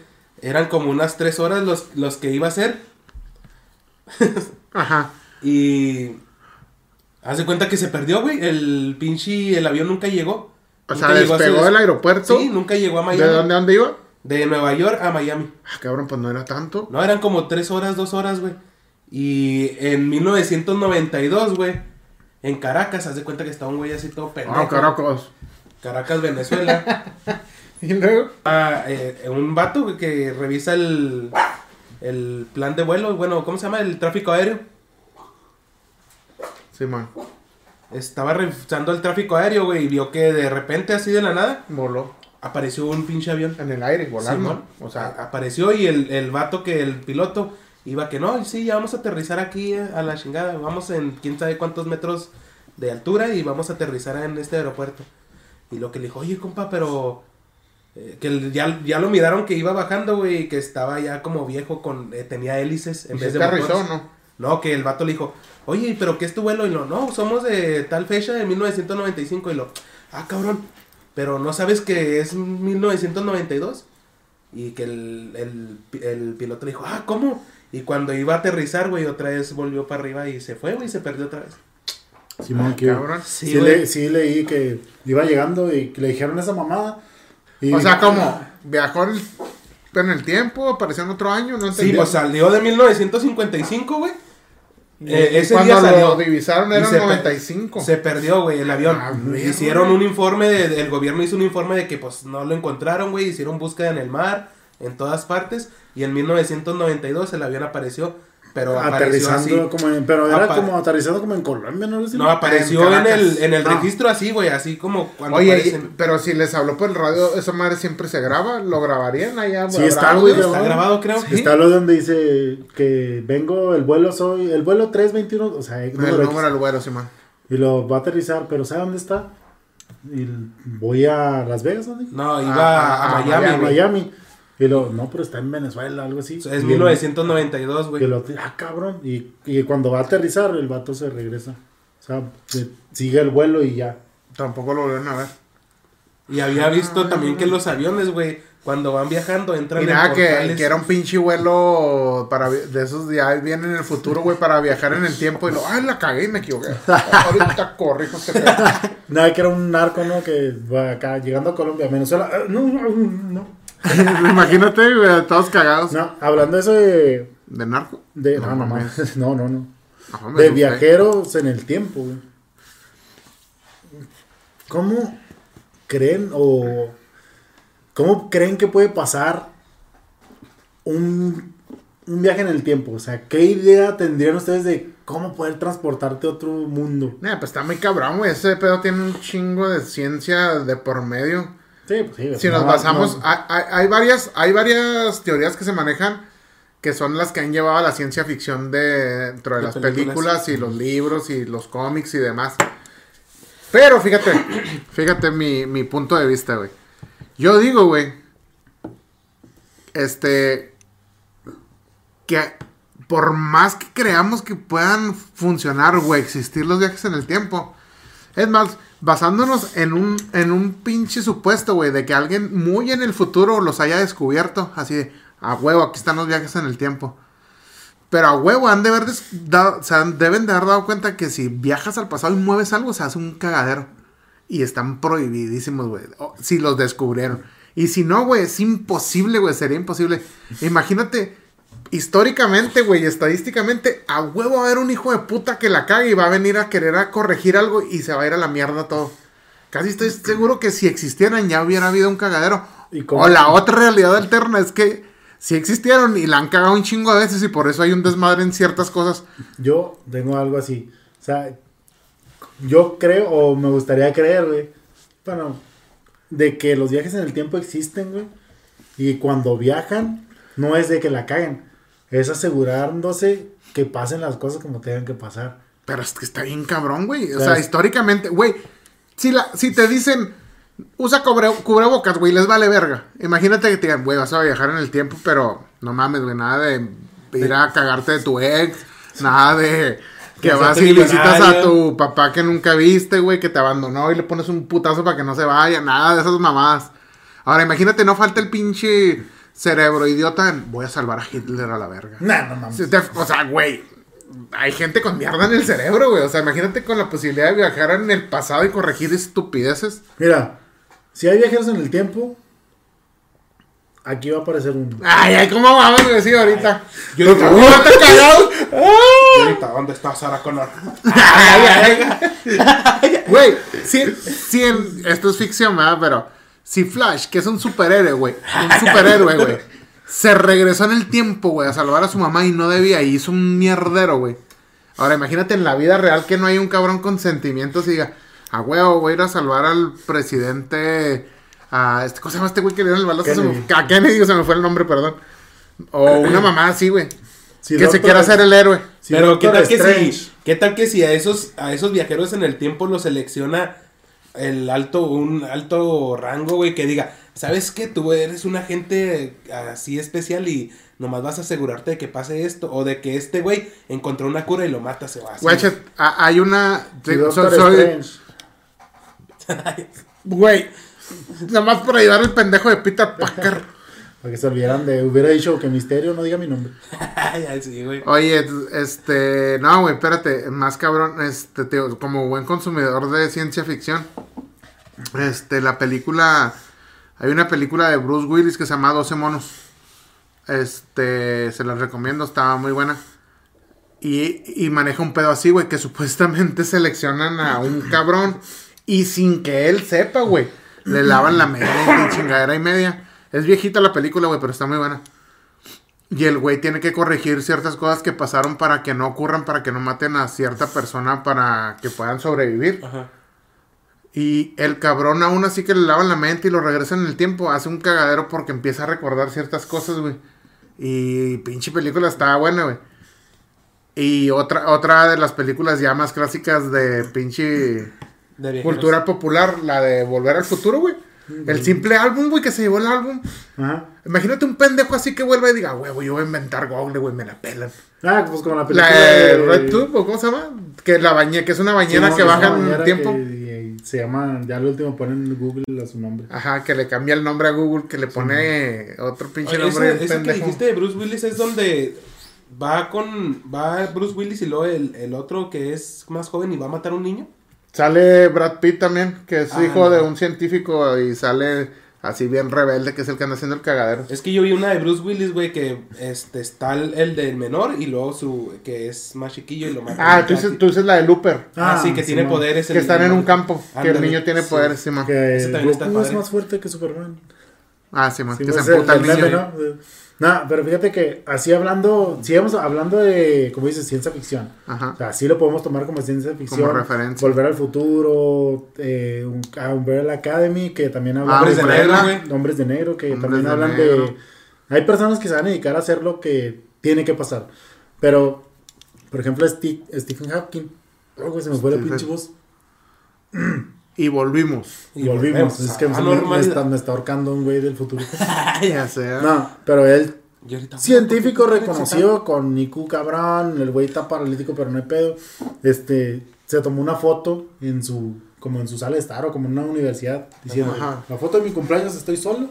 Eran como unas tres horas los, los que iba a hacer. Ajá. Y... Haz de cuenta que se perdió, güey. El pinche... El avión nunca llegó. O Nunca sea, llegó despegó del aeropuerto. Sí, nunca llegó a Miami. ¿De dónde dónde iba? De Nueva York a Miami. Ah, cabrón, pues no era tanto. No, eran como tres horas, dos horas, güey. Y en 1992, güey, en Caracas, haz de cuenta que estaba un güey así todo pendejo. Ah, caracos. Caracas, Venezuela. Y luego. Ah, eh, un vato que revisa el, el plan de vuelo, bueno, ¿cómo se llama? El tráfico aéreo. Sí, man. Estaba revisando el tráfico aéreo, güey, y vio que de repente, así de la nada, Voló. apareció un pinche avión. En el aire, volando. Simón. o sea, apareció y el, el vato que el piloto iba que no, sí, ya vamos a aterrizar aquí eh, a la chingada, vamos en quién sabe cuántos metros de altura y vamos a aterrizar en este aeropuerto. Y lo que le dijo, oye, compa, pero eh, que el- ya, ya lo miraron que iba bajando, güey, y que estaba ya como viejo, con eh, tenía hélices en ¿y vez se de motores. no? No, que el vato le dijo, oye, pero ¿qué es tu vuelo? Y lo, no, somos de tal fecha de 1995. Y lo, ah, cabrón, pero ¿no sabes que es 1992? Y que el, el, el piloto le dijo, ah, ¿cómo? Y cuando iba a aterrizar, güey, otra vez volvió para arriba y se fue, güey, y se perdió otra vez. Simón, que Cabrón. Sí, sí, le- sí leí que iba llegando y que le dijeron esa mamada. Y- O sea, como viajó en el, tiempo, apareció en otro año, no Sí, entendí. pues salió de 1955, güey. Y- eh, ese cuando día salió. lo divisaron era se en pe- 95. Se perdió, güey, el avión. Ah, hicieron un informe, de, el gobierno hizo un informe de que pues no lo encontraron, güey. Hicieron búsqueda en el mar, en todas partes. Y en 1992 el avión apareció, pero aterrizando así. como en, pero era Apa- como aterrizando como en Colombia, ¿no? No, apareció En en, el, en el Ah. registro así, güey, así como cuando Oye, aparecen. y- pero si les habló por el radio, esa madre siempre se graba, ¿lo grabarían allá? Sí, ¿Habrá está, audio? güey, Está grabado. grabado, creo. Sí. Está lo donde dice que vengo, el vuelo soy, el vuelo 321, o sea, El número X. número del güero, Simón. y lo va a aterrizar, pero ¿sabe dónde está? Y voy a Las Vegas, ¿dónde? No, iba Ah, a, ah, Miami, a. Miami. Y lo, no, pero está en Venezuela, algo así. Es Y 1992, el- güey. Ah, cabrón. Y, y cuando va a aterrizar, el vato se regresa. O sea, se- sigue el vuelo y ya. Tampoco lo volvieron a ver. Y había visto también que los aviones, güey, cuando van viajando entran Mira en que, que era un pinche vuelo para de esos días vienen en el futuro, güey, para viajar en el tiempo y lo, ay, la cagué y me equivoqué. Ahorita corrijo este. Nada, que era un narco, ¿no? Que va acá, llegando a Colombia, Venezuela. ah, No, no, no. Imagínate, güey, todos cagados. No, hablando de eso de. ¿De narco? de No no, no, mames. no, no, no. Ajá, me De viajeros en el tiempo, güey. ¿Cómo creen o cómo creen que puede pasar un, un viaje en el tiempo? O sea, ¿qué idea tendrían ustedes de cómo poder transportarte a otro mundo? Nah, pues está muy cabrón, güey. Ese pedo tiene un chingo de ciencia de por medio. Sí, pues sí. Si no, nos basamos, no. hay, hay- hay varias, hay varias teorías que se manejan que son las que han llevado a la ciencia ficción de, dentro de, De las películas. películas. y los libros y los cómics y demás. Pero fíjate, fíjate mi, mi punto de vista, güey. Yo digo, güey, este, que por más que creamos que puedan funcionar, güey, existir los viajes en el tiempo, es más, basándonos en un, en un pinche supuesto, güey, de que alguien muy en el futuro los haya descubierto, así de, a huevo, aquí están los viajes en el tiempo. Pero a huevo, han de haber deben de haber dado cuenta que si viajas al pasado y mueves algo, se hace un cagadero. Y están prohibidísimos, güey. Si los descubrieron. Y si no, güey, es imposible, güey. Sería imposible. Imagínate, históricamente, güey, estadísticamente, a huevo va a haber un hijo de puta que la cague y va a venir a querer a corregir algo y se va a ir a la mierda todo. Casi estoy seguro que si existieran ya hubiera habido un cagadero. ¿Y? O la otra realidad alterna es que si existieron y la han cagado un chingo de veces y por eso hay un desmadre en ciertas cosas. Yo tengo algo así. O sea, yo creo, o me gustaría creer, güey. Bueno, de que los viajes en el tiempo existen, güey. Y cuando viajan, no es de que la caguen. Es asegurándose que pasen las cosas como tengan que pasar. Pero es que está bien cabrón, güey. O sea, históricamente, güey. Si, la, si te dicen, usa cubre, cubrebocas, güey, les vale verga. Imagínate que te digan, güey, vas a viajar en el tiempo, pero no mames, güey, nada de ir a cagarte de tu ex, nada de que De vas y visitas a tu papá que nunca viste, güey, que te abandonó y le pones un putazo para que no se vaya, nada de esas mamadas. Ahora, imagínate, no falta el pinche cerebro idiota, en, voy a salvar a Hitler a la verga. Nah, no mames. O sea, güey, hay gente con mierda en el cerebro, güey. O sea, imagínate con la posibilidad de viajar en el pasado y corregir estupideces. Mira, si hay viajeros en el tiempo, aquí va a aparecer uno. Ay, ay, ¿cómo vamos a decir ahorita? Yo digo, te ahorita, ¿dónde está Sarah Connor? Ay, ay. Güey, si, si en- esto es ficción, ¿verdad? Pero si Flash, que es un superhéroe, güey, un superhéroe, güey, se regresó en el tiempo, güey, a salvar a su mamá y no debía y hizo un mierdero, güey. Ahora, imagínate en la vida real que no hay un cabrón con sentimientos y diga, a huevo, voy a ir a salvar al presidente, a este, ¿cómo se llama este güey que le dieron el balazo? Se me- Kennedy. a Kennedy, se me fue el nombre, perdón. O una mamá así, güey. Si que se quiera hacer el héroe. si Pero ¿qué tal, que si, ¿qué tal que si a esos, a esos viajeros en el tiempo los selecciona el alto, un alto rango, güey, que diga, ¿sabes qué? Tú eres un agente así especial y nomás vas a asegurarte de que pase esto, o de que este güey encontró una cura y lo mata, se va así. Güey, hay una... Güey, nada más por ayudar al pendejo de Peter Parker. Para que se olvidaran de. Hubiera dicho que Misterio no diga mi nombre. Sí, güey. Oye, este, no, güey, espérate, más cabrón, este, tío, como buen consumidor de ciencia ficción, este, la película, hay una película de Bruce Willis que se llama 12 monos, este, se las recomiendo, estaba muy buena, y, y maneja un pedo así, güey, que supuestamente seleccionan a un cabrón, y sin que él sepa, güey, le lavan la media y chingadera y media, es viejita la película, güey, pero está muy buena. Y el güey tiene que corregir ciertas cosas que pasaron para que no ocurran, para que no maten a cierta persona, para que puedan sobrevivir. Ajá. Y el cabrón aún así que le lavan la mente y lo regresan en el tiempo, hace un cagadero porque empieza a recordar ciertas cosas, güey. Y pinche película estaba buena, güey. Y otra, otra de las películas ya más clásicas de pinche De cultura popular, la de Volver al Futuro, güey. El simple álbum, güey, que se llevó el álbum. Ajá. Imagínate un pendejo así que vuelva y diga, güey, yo voy a inventar Google, güey, me la pelan. Ah, pues como la película. La de Red Tube, ¿o cómo se llama? Que la bañera, que es una bañera Sí, que no, baja en bañera tiempo. que- se llama. Ya al último ponen en Google a su nombre. Ajá, que le cambia el nombre a Google, que le pone otro pinche Oye, nombre ese, ese que dijiste de Bruce Willis es donde va con va Bruce Willis y luego el, el otro que es más joven y va a matar a un niño. Sale Brad Pitt también, que es Ah, hijo no. de un científico y sale así bien rebelde, que es el que anda haciendo el cagadero. Es que yo vi una de Bruce Willis, güey, que este está el, el del menor y luego su que es más chiquillo y lo mata. Ah, tú dices, tú dices la de Looper, Ah, sí, que Ah, tiene Simón. poderes. que el- están en un campo, que el niño tiene sí. poderes, Simón. Que Ese también está Goku es padre. más fuerte que Superman. Ah, Simón, Sí, que se emputa el el meme, niño. ¿no? No, pero fíjate que así hablando, sigamos hablando de, como dices, ciencia ficción. Ajá. O sea, sí lo podemos tomar como ciencia ficción. Como referencia. Volver al futuro, eh, un, a Umbrella Academy, que también habla Ah, Hombres de Umbrella. negro, güey. Hombres de negro, que Hombres también de hablan negro. de... Hay personas que se van a dedicar a hacer lo que tiene que pasar. Pero, por ejemplo, Steve- Stephen Hawking. Oh, güey, se me fue la pinche voz. Y volvimos. Y volvimos. Es que me, está, me está ahorcando un güey del futuro. Ya sea. No, pero él científico reconocido con IQ cabrón, el güey está paralítico pero no hay pedo. Este, se tomó una foto en su, como en su sala de estar o como en una universidad, diciendo, Ajá. la foto de mi cumpleaños estoy solo.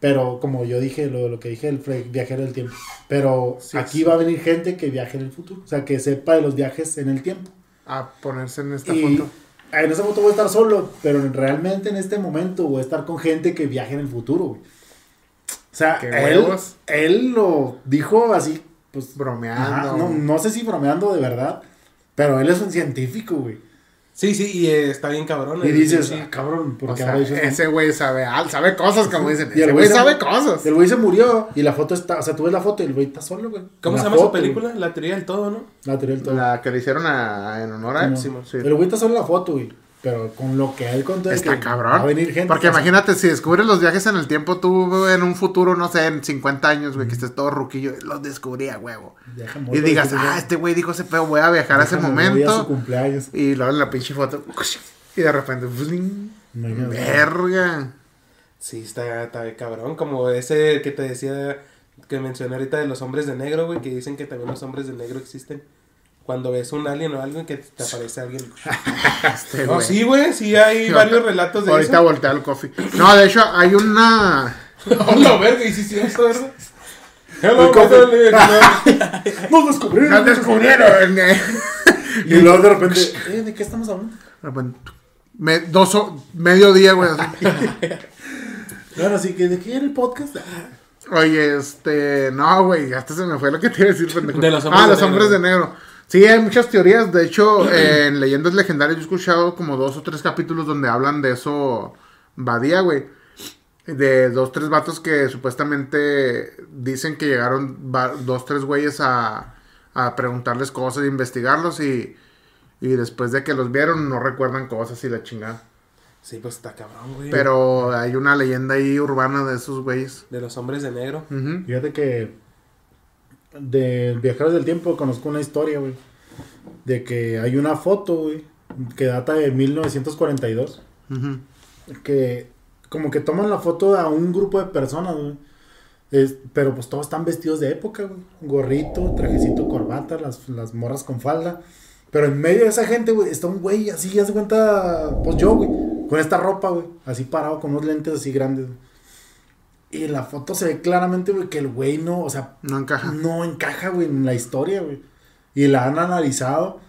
Pero como yo dije, lo, lo que dije, el viajero del tiempo. Pero Sí, aquí sí. va a venir gente que viaje en el futuro. O sea, que sepa de los viajes en el tiempo. A ponerse en esta y foto. En esa foto voy a estar solo, pero realmente en este momento voy a estar con gente que viaje en el futuro, güey. O sea, él, él lo dijo así, pues Bromeando. Ajá, no, no sé si bromeando de verdad, pero él es un científico, güey. Sí, sí, y eh, está bien cabrón. Y el- dices, sí. ah, cabrón, O porque sea, ese güey sabe, al- sabe cosas, como dicen. Y el güey se- sabe cosas. El güey se murió y la foto está, o sea, tú ves la foto y el güey está solo, güey. ¿Cómo En se la llama esa foto, película? güey. La teoría del todo, ¿no? La teoría del todo. La que le hicieron a- en honor a él. Sí, el güey está solo en la foto, güey. Pero con lo que él contó Está que cabrón. va a venir gente. Porque sea, imagínate, si descubres los viajes en el tiempo, tú en un futuro, no sé, en 50 años, güey, que estés todo ruquillo, los descubrí a huevo. deja Y digas, ah, este güey dijo ese pedo, voy a viajar a ese morir a su momento. cumpleaños. Y luego en la pinche foto, y de repente, ¡fling! Imagínate. verga. Sí, está, está cabrón. Como ese que te decía, que mencioné ahorita de los hombres de negro, güey, que dicen que también los hombres de negro existen. Cuando ves un alien o algo que te aparece alguien. Este, No, sí, güey, sí hay Sí, varios ahorita- relatos de Ahorita eso. voltea el coffee. No, de hecho, hay una. Hola, verga, y sí, sí, esto, ¿verdad? Hello. ¡Nos descubrieron! ¡Nos descubrieron! Y luego de repente, eh, ¿de qué estamos hablando? De repente, me- dos o- medio día, güey. así. Bueno, sí, que ¿de qué era el podcast? Oye, este. No, güey, hasta se me fue lo que te iba a decir, pendejo. De los hombres ah, de los negro. hombres de negro. Sí, hay muchas teorías. De hecho, en Leyendas Legendarias yo he escuchado como dos o tres capítulos donde hablan de eso. Badía, güey. De dos, tres vatos que supuestamente dicen que llegaron dos, tres güeyes a, a preguntarles cosas, investigarlos y, y después de que los vieron no recuerdan cosas y la chingada. Sí, pues está cabrón, güey. Pero hay una leyenda ahí urbana de esos güeyes. De los hombres de negro. Fíjate que de Viajeros del Tiempo conozco una historia, güey. De que hay una foto, güey, que data de 1942. Ujú. Que como que toman la foto a un grupo de personas, güey. Es- pero pues todos están vestidos de época, güey. Gorrito, trajecito, corbata, las, las morras con falda. Pero en medio de esa gente, güey, está un güey así, ya se cuenta, pues yo, güey, con esta ropa, güey, así parado, con unos lentes así grandes, güey. Y en la foto se ve claramente, güey, que el güey no, o sea, No encaja. no encaja, güey, en la historia, güey. Y la han analizado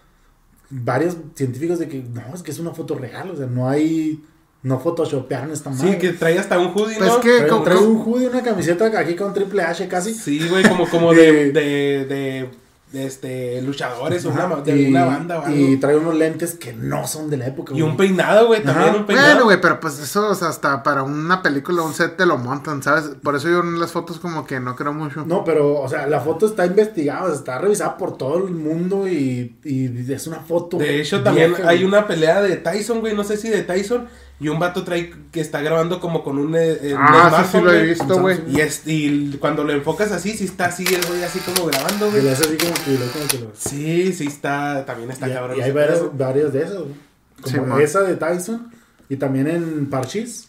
varios científicos de que, no, es que es una foto real, o sea, no hay, no photoshopearon esta madre. Sí, que trae hasta un hoodie, Pues ¿no? que- Trae, un hoodie, una camiseta aquí con triple H casi. Sí, güey, como, como de, de, de, de, este, luchadores o una, Ajá, de y, una banda o algo. y Y, trae unos lentes que no son de la época. un güey. peinado, güey, también Ajá. un peinado. Bueno, güey, pero pues eso, o sea, hasta para una película, un set te lo montan, ¿sabes? Por eso yo en las fotos como que no creo mucho. No, pero, o sea, la foto está investigada, está revisada por todo el mundo y, y es una foto. De hecho, también vieja, hay güey. una pelea de Tyson, güey, no sé si de Tyson, y un vato trae que está grabando como con un, eh, eh, un Ah, sí, sí smartphone, lo he güey. visto, güey. Y, es, y cuando lo enfocas así, sí está así, el güey así como grabando, Que le güey. hace así como que, como que lo- Sí, sí está, también está y, cabrón. y hay pedo. varias de güey. Como Sí, esa de Tyson y también en Parchís.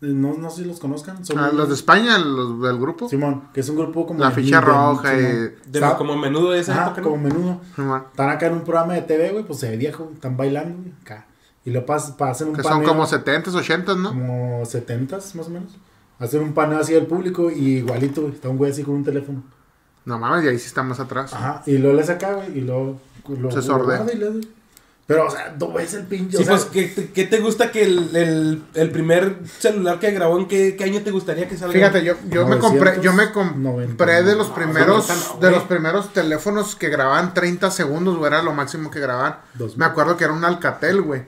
No, no sé si los conozcan. Son Ah, los de España, los del grupo. Simón, que es un grupo como. La de- ficha de- roja Simón. y... De Está- lo- como menudo de esa época, ¿no? como menudo. Simón. Están acá en un programa de TV, güey, pues se ve viejo, están bailando, güey, acá. Y lo pasan, hacen un Que son paneo como 70s, 80s, ¿no? como 70s, más o menos. Hacen un paneo así del público y igualito, güey, está un güey así con un teléfono. No mames, y ahí sí está más atrás. Ajá, y luego le saca, güey, y luego lo Se sordea. Pero, o sea, no ves el pinche. Sí, o sea, pues, ¿qué, te- qué te gusta que el, el, el primer celular que grabó, en qué, qué año te gustaría que salga? Fíjate, yo, yo me compré, yo me 990. compré de los No, primeros, 90 no, de los primeros teléfonos que grababan 30 segundos, güey, era lo máximo que grababan. Dos Me acuerdo que era un Alcatel, güey,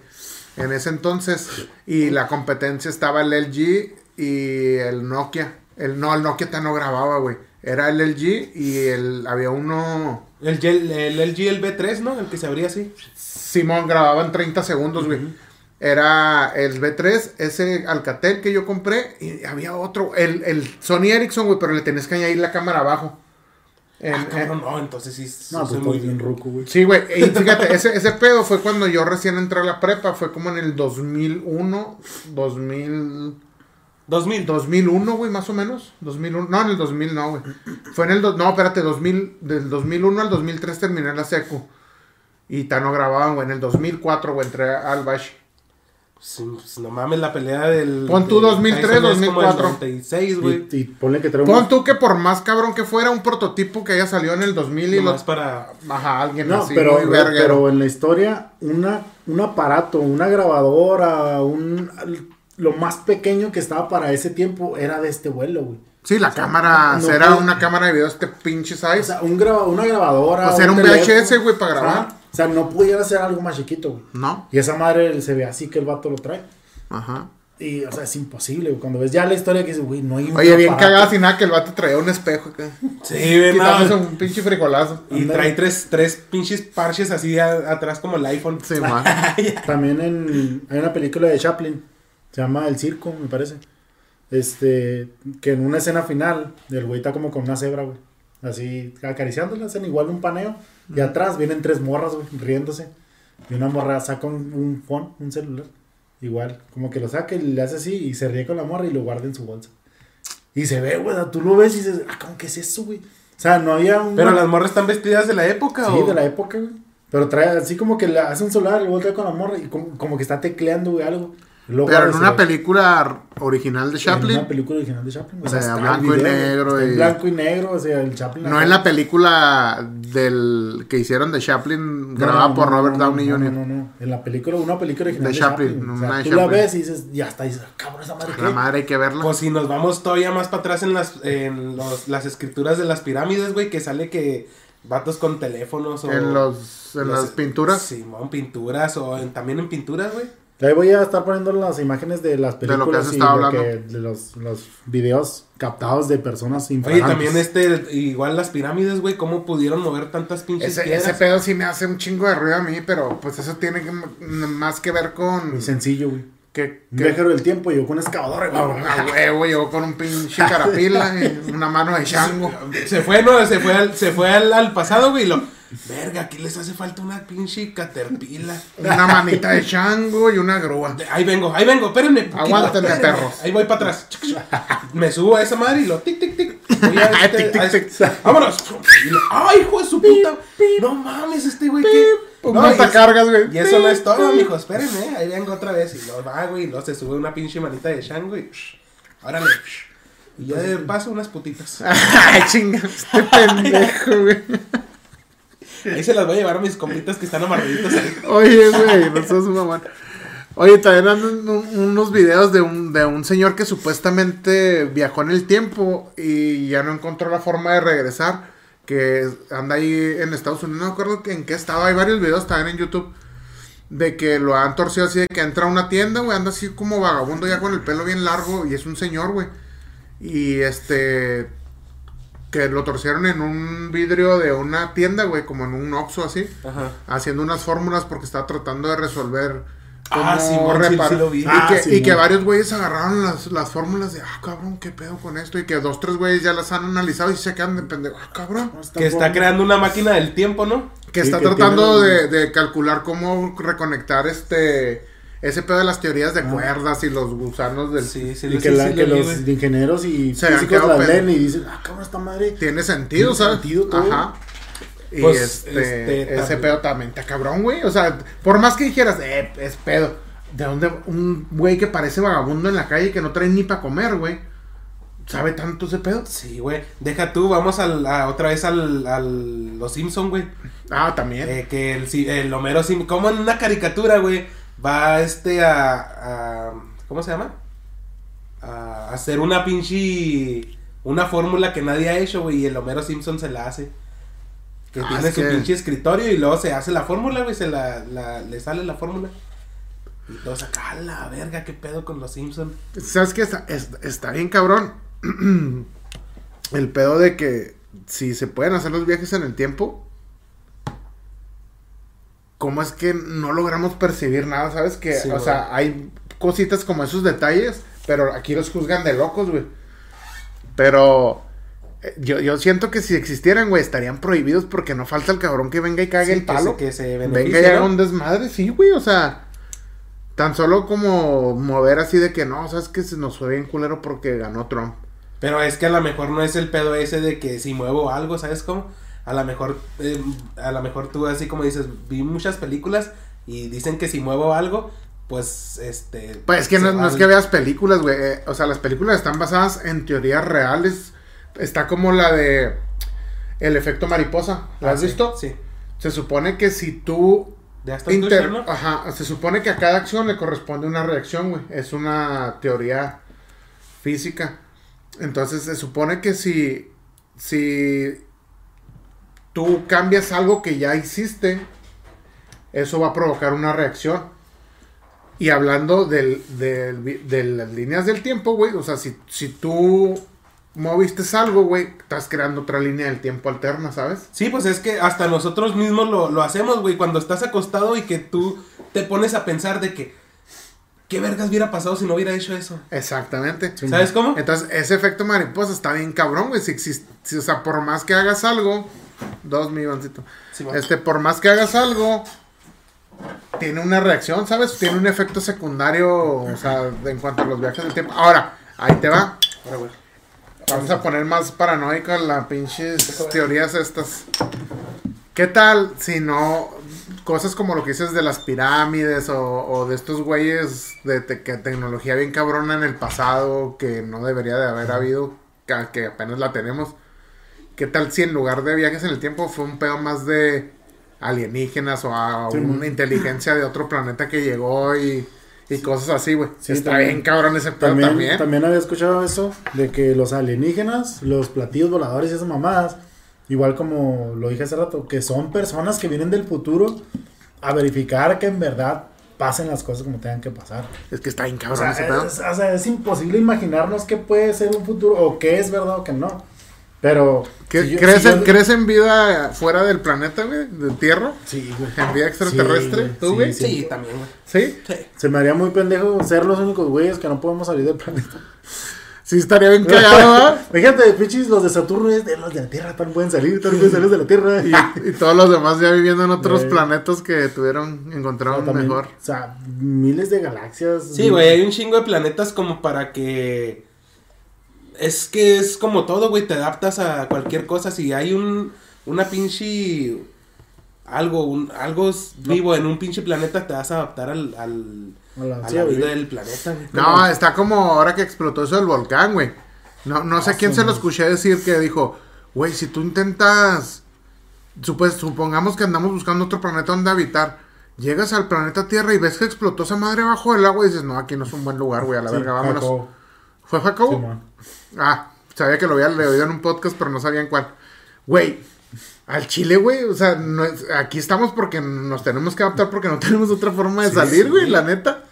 en ese entonces, y la competencia estaba el LG y el Nokia. El, no, el Nokia ya no grababa, güey. Era el LG y el, había uno, El, Gel- el LG, el B3, ¿no? El que se abría así. Simón grababa en 30 segundos, güey. Era el B3, ese Alcatel que yo compré, y había otro, el, el Sony Ericsson, güey, pero le tenías que añadir la cámara abajo. En- Ah, cabrón, en- no, entonces sí, sí No, pues muy bien ruco, güey. sí, güey, y fíjate, ese, ese pedo fue cuando yo recién entré a la prepa, fue como en el 2001, 2000, 2000. 2001, güey, más o menos, 2001, no, en el 2000 no, güey, fue en el, do- no, espérate, 2000, del 2001 al 2003 terminé la secu, y ta no grababan, güey, en el 2004, güey, entré al Bash. Sí, pues, no mames, la pelea del. Pon tú del 2003, Tyson es como el 2004. 96, güey. Y, y ponle que trae Pon tú que por más cabrón que fuera un prototipo que haya salido en el 2000 y lo... Nomás para. Ajá, alguien No, así, pero, muy pero en la historia, una, un aparato, una grabadora, un lo más pequeño que estaba para ese tiempo era de este vuelo, güey. Sí, la cámara, no era puede- una cámara de video este pinche size. O sea, un graba, una grabadora. Pues era un teléfono. VHS, güey, para grabar. O sea, no pudiera ser algo más chiquito, güey. ¿No? Y esa madre se ve así que el vato lo trae. Ajá. Y, o sea, es imposible, güey. Cuando ves ya la historia que dices, güey, no hay un Oye, bien cagado sin nada que el vato traía un espejo acá. Sí. Quitándose un pinche frijolazo. Y trae tres, tres pinches parches así a- atrás como el iPhone. Sí, man. También en, hay una película de Chaplin, se llama El Circo, me parece. Este, que en una escena final, el güey está como con una cebra, güey. Así acariciándola, hacen igual un paneo. Y atrás vienen tres morras, güey, riéndose. Y una morra saca un, un phone, un celular. Igual, como que lo saca y le hace así y se ríe con la morra y lo guarda en su bolsa. Y se ve, güey, tú lo ves y dices, ah, ¿cómo que es eso, güey? O sea, no había un. Pero las morras están vestidas de la época, Sí, o... de la época, güey. Pero trae así como que le hace un celular y voltea con la morra y como, como que está tecleando, güey, algo. Y luego Pero en una película original de En Chaplin. una película original de Chaplin. O sea, está blanco y negro está en y- blanco y negro, o sea, el Chaplin. No en la película del que hicieron de Chaplin, No, grabada no, por no, Robert no, Downey Jr. No, no, no. En la película, una película original De de, Chaplin, Chaplin. O una sea, de tú la Chaplin. ves y dices, ya está, dices, "Ah, cabrón, esa madre La madre hay que verla. Pues si nos vamos todavía más para atrás en las, en los, las escrituras de las pirámides, güey, que sale que vatos con teléfonos o... en los, en los- las pinturas. Simón, pinturas o en- también en pinturas, güey. Ahí voy a estar poniendo las imágenes de las De lo que películas has y estado lo hablando. que- de los, los videos captados de personas Oye, infragantes. también este, igual las pirámides, güey, cómo pudieron mover tantas pinches Ese, piedras. ese pedo sí me hace un chingo de ruido a mí, pero pues eso tiene que, más que ver con Muy sencillo, güey. que, que- viajero del tiempo llegó con un excavador, güey. a huevo llegó con un pinche carapila y una mano de chango. Se fue, no, se fue al, se fue al, al pasado, güey, lo... Verga, aquí les hace falta una pinche caterpillar. Una manita de chango y una grúa. Ahí vengo, ahí vengo, espérenme. Aguántenme, perros. Ahí voy para atrás. Me subo a esa madre y lo tic, tic, tic. Voy a este- Tic, tic, tic. este- Vámonos. Ay, hijo de su puta. No mames, este güey que. No, y, es- montacargas, güey. y eso no es todo, mijo. Espérenme, eh, ahí vengo otra vez. Y lo va, güey. Y luego se sube una pinche manita de chango y. Órale. Y ya de paso unas putitas. Ay, chinga, este pendejo, güey. Ahí se las voy a llevar a mis compitas que están amarraditos ahí. Oye, güey, no sos un mamón. Oye, también andan un- unos videos de un, de un señor que supuestamente viajó en el tiempo y ya no encontró la forma de regresar. Que anda ahí en Estados Unidos, no que en qué estaba. Hay varios videos también en YouTube de que lo han torcido así de que entra a una tienda, güey, anda así como vagabundo ya con el pelo bien largo y es un señor, güey. Y este que lo torcieron en un vidrio de una tienda, güey, como en un Oxxo así Ajá. haciendo unas fórmulas porque estaba tratando de resolver Ah, cómo Simón, sí, repar- sí lo vi. Y, Ah, que, y Simón. que varios güeyes agarraron las, las fórmulas de, ah, cabrón, qué pedo con esto. Y que dos, tres güeyes ya las han analizado y se quedan de pendejo, ah, cabrón. Que está creando una máquina del tiempo, ¿no? Que Sí, está que tratando tiene- de, de calcular cómo reconectar este ese pedo de las teorías Ah. de cuerdas y los gusanos del... Sí, sí, Y sí, que, la- sí que lo vi, los ingenieros y Se físicos pedo. leen y dicen, ah, cabrón, esta madre. Tiene sentido, Tiene ¿sabes? sentido todo. Ajá. Y Pues, este, este, ese pedo también está cabrón, güey. O sea, por más que dijeras, eh, es pedo. ¿De dónde un güey que parece vagabundo en la calle que no trae ni para comer, güey? ¿Sabe tanto ese pedo? Sí, güey. Deja tú, vamos al, a- otra vez al, al Los Simpson, güey. Ah, también. Eh, que el, el Homero Simpson, como en una caricatura, güey, va este a, a- ¿cómo se llama? A hacer una pinche, una fórmula que nadie ha hecho, güey, y el Homero Simpson se la hace. Que Ah, tiene es su que- pinche escritorio y luego se hace la fórmula, güey, se la, la- le sale la fórmula. Y todos acá, "A la verga, qué pedo con los Simpson. ¿Sabes qué? Está, es- está bien cabrón. el pedo de que si se pueden hacer los viajes en el tiempo, ¿cómo es que no logramos percibir nada? ¿Sabes? Que, Sí, o güey. sea, hay cositas como esos detalles, pero aquí los juzgan de locos, güey. Pero eh, yo, yo siento que si existieran, güey, estarían prohibidos porque no falta el cabrón que venga y cague Sí, el que palo. se- que se venga y haga un desmadre, sí, güey, o sea. Tan solo como mover así de que no, sabes que se nos fue bien culero porque ganó Trump. Pero es que a lo mejor no es el pedo ese de que si muevo algo, ¿sabes cómo? A lo mejor, eh, a lo mejor tú así como dices, vi muchas películas y dicen que si muevo algo, pues este... Pues es que no, es que veas películas, güey. eh, o sea, las películas están basadas en teorías reales. Está como la de El efecto mariposa. ¿La Ah, has sí, visto? Sí. Se supone que si tú De Aston Inter-. Ajá, se supone que a cada acción le corresponde una reacción, güey. Es una teoría física. Entonces se supone que si, si tú cambias algo que ya hiciste, eso va a provocar una reacción. Y hablando del, del de las líneas del tiempo, güey, o sea, si, si tú moviste algo, güey, estás creando otra línea del tiempo alterna, ¿sabes? Sí, pues es que hasta nosotros mismos lo, lo hacemos, güey. Cuando estás acostado y que tú te pones a pensar de que, ¿qué vergas hubiera pasado si no hubiera hecho eso? Exactamente. ¿Sabes cómo? Entonces, ese efecto mariposa está bien cabrón, güey. Si existe, si, o sea, por más que hagas algo, dos mi Ivancito. Sí. Este, por más que hagas algo, tiene una reacción, ¿sabes? Tiene un efecto secundario, o sea, en cuanto a los viajes del tiempo. Ahora, ahí te va. Ahora, güey. Vamos a poner más paranoica las pinches teorías estas. ¿Qué tal si no cosas como lo que dices de las pirámides o, o de estos güeyes de te- que tecnología bien cabrona en el pasado que no debería de haber habido, que, que apenas la tenemos? ¿Qué tal si en lugar de viajes en el tiempo fue un pedo más de alienígenas o a Sí, una man. inteligencia de otro planeta que llegó y, y cosas así, güey? Sí, Está también. bien cabrón ese pedo También, también. también. había escuchado eso, de que los alienígenas, los platillos voladores y esas mamadas, igual como lo dije hace rato, que son personas que vienen del futuro a verificar que en verdad pasen las cosas como tengan que pasar. Es que está bien O cabrón sea, ese pedo. es, o sea, es imposible imaginarnos qué puede ser un futuro o qué es verdad o qué no. Pero... ¿Qué- si yo- ¿crees, si en, yo- ¿Crees en vida fuera del planeta, güey? ¿De tierra? Sí, güey. ¿En vida extraterrestre? Sí, ¿Tú, güey? sí, Sí, también, güey. ¿Sí? Sí. Se me haría muy pendejo ser los únicos güeyes que no podemos salir del planeta. Sí, estaría bien cagado, ¿verdad? Fíjate, pinches, los de Saturno es de los de la Tierra, tan pueden salir, tan pueden salir de la Tierra. Y, Y todos los demás ya viviendo en otros Güey. planetas que tuvieron, encontraron también, mejor. O sea, miles de galaxias. Sí, güey, hay un chingo de planetas como para que... Es que es como todo, güey, te adaptas a cualquier cosa. Si hay un, una pinche... Algo, un, algo vivo en un pinche planeta, te vas a adaptar al, al, A la- a sí, la a vida del planeta, güey. No, está como ahora que explotó eso del volcán, güey. No, no sé Ah, quién sí, se lo escuché decir que dijo, güey, si tú intentas, supongamos que andamos buscando otro planeta donde habitar, llegas al planeta Tierra y ves que explotó esa madre abajo del agua y dices, no, aquí no es un buen lugar, güey, a la Sí, verga, vámonos. ¿Fue Jacobo? Simón. Ah, sabía que lo había leído en un podcast, pero no sabía en cuál. Güey, al Chile, güey, o sea, no es- aquí estamos porque nos tenemos que adaptar porque no tenemos otra forma de Sí, salir, sí. güey, la neta.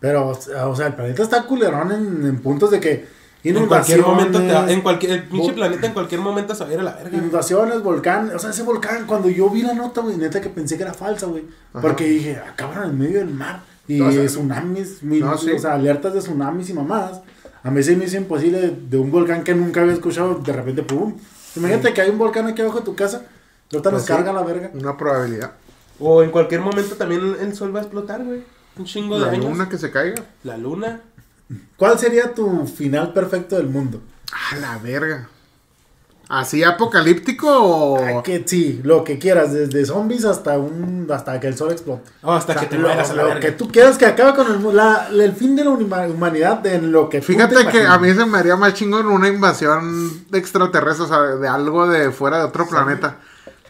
Pero, o sea, el planeta está culerón en, en puntos de que. En cualquier momento te va- inundaciones, en cualquier, el pinche planeta en cualquier momento se va a ir a la verga. Inundaciones, volcán, o sea, ese volcán, cuando yo vi la nota, güey, neta que pensé que era falsa, güey. Porque dije, acabaron en medio del mar. Y O sea, tsunamis, mil- no, sí. o sea, alertas de tsunamis y mamadas. A mí se me hizo imposible de, de un volcán que nunca había escuchado, de repente, pum. Imagínate que hay un volcán aquí abajo de tu casa, ahorita Pues nos sí. carga la verga. Una probabilidad. O en cualquier momento también el sol va a explotar, güey. Un chingo de La años. luna que se caiga. La luna. ¿Cuál sería tu final perfecto del mundo? A la verga. ¿Así apocalíptico o.? Que sí, lo que quieras, desde zombies hasta un hasta que el sol explote. Oh, hasta O sea, que te lo, mueras a la lo verga. que tú quieras que acabe con el, mu- la- el fin de la huma- humanidad en lo que tú Fíjate te que a mí se me haría más chingón una invasión de extraterrestres, o sea, de algo de fuera de otro planeta.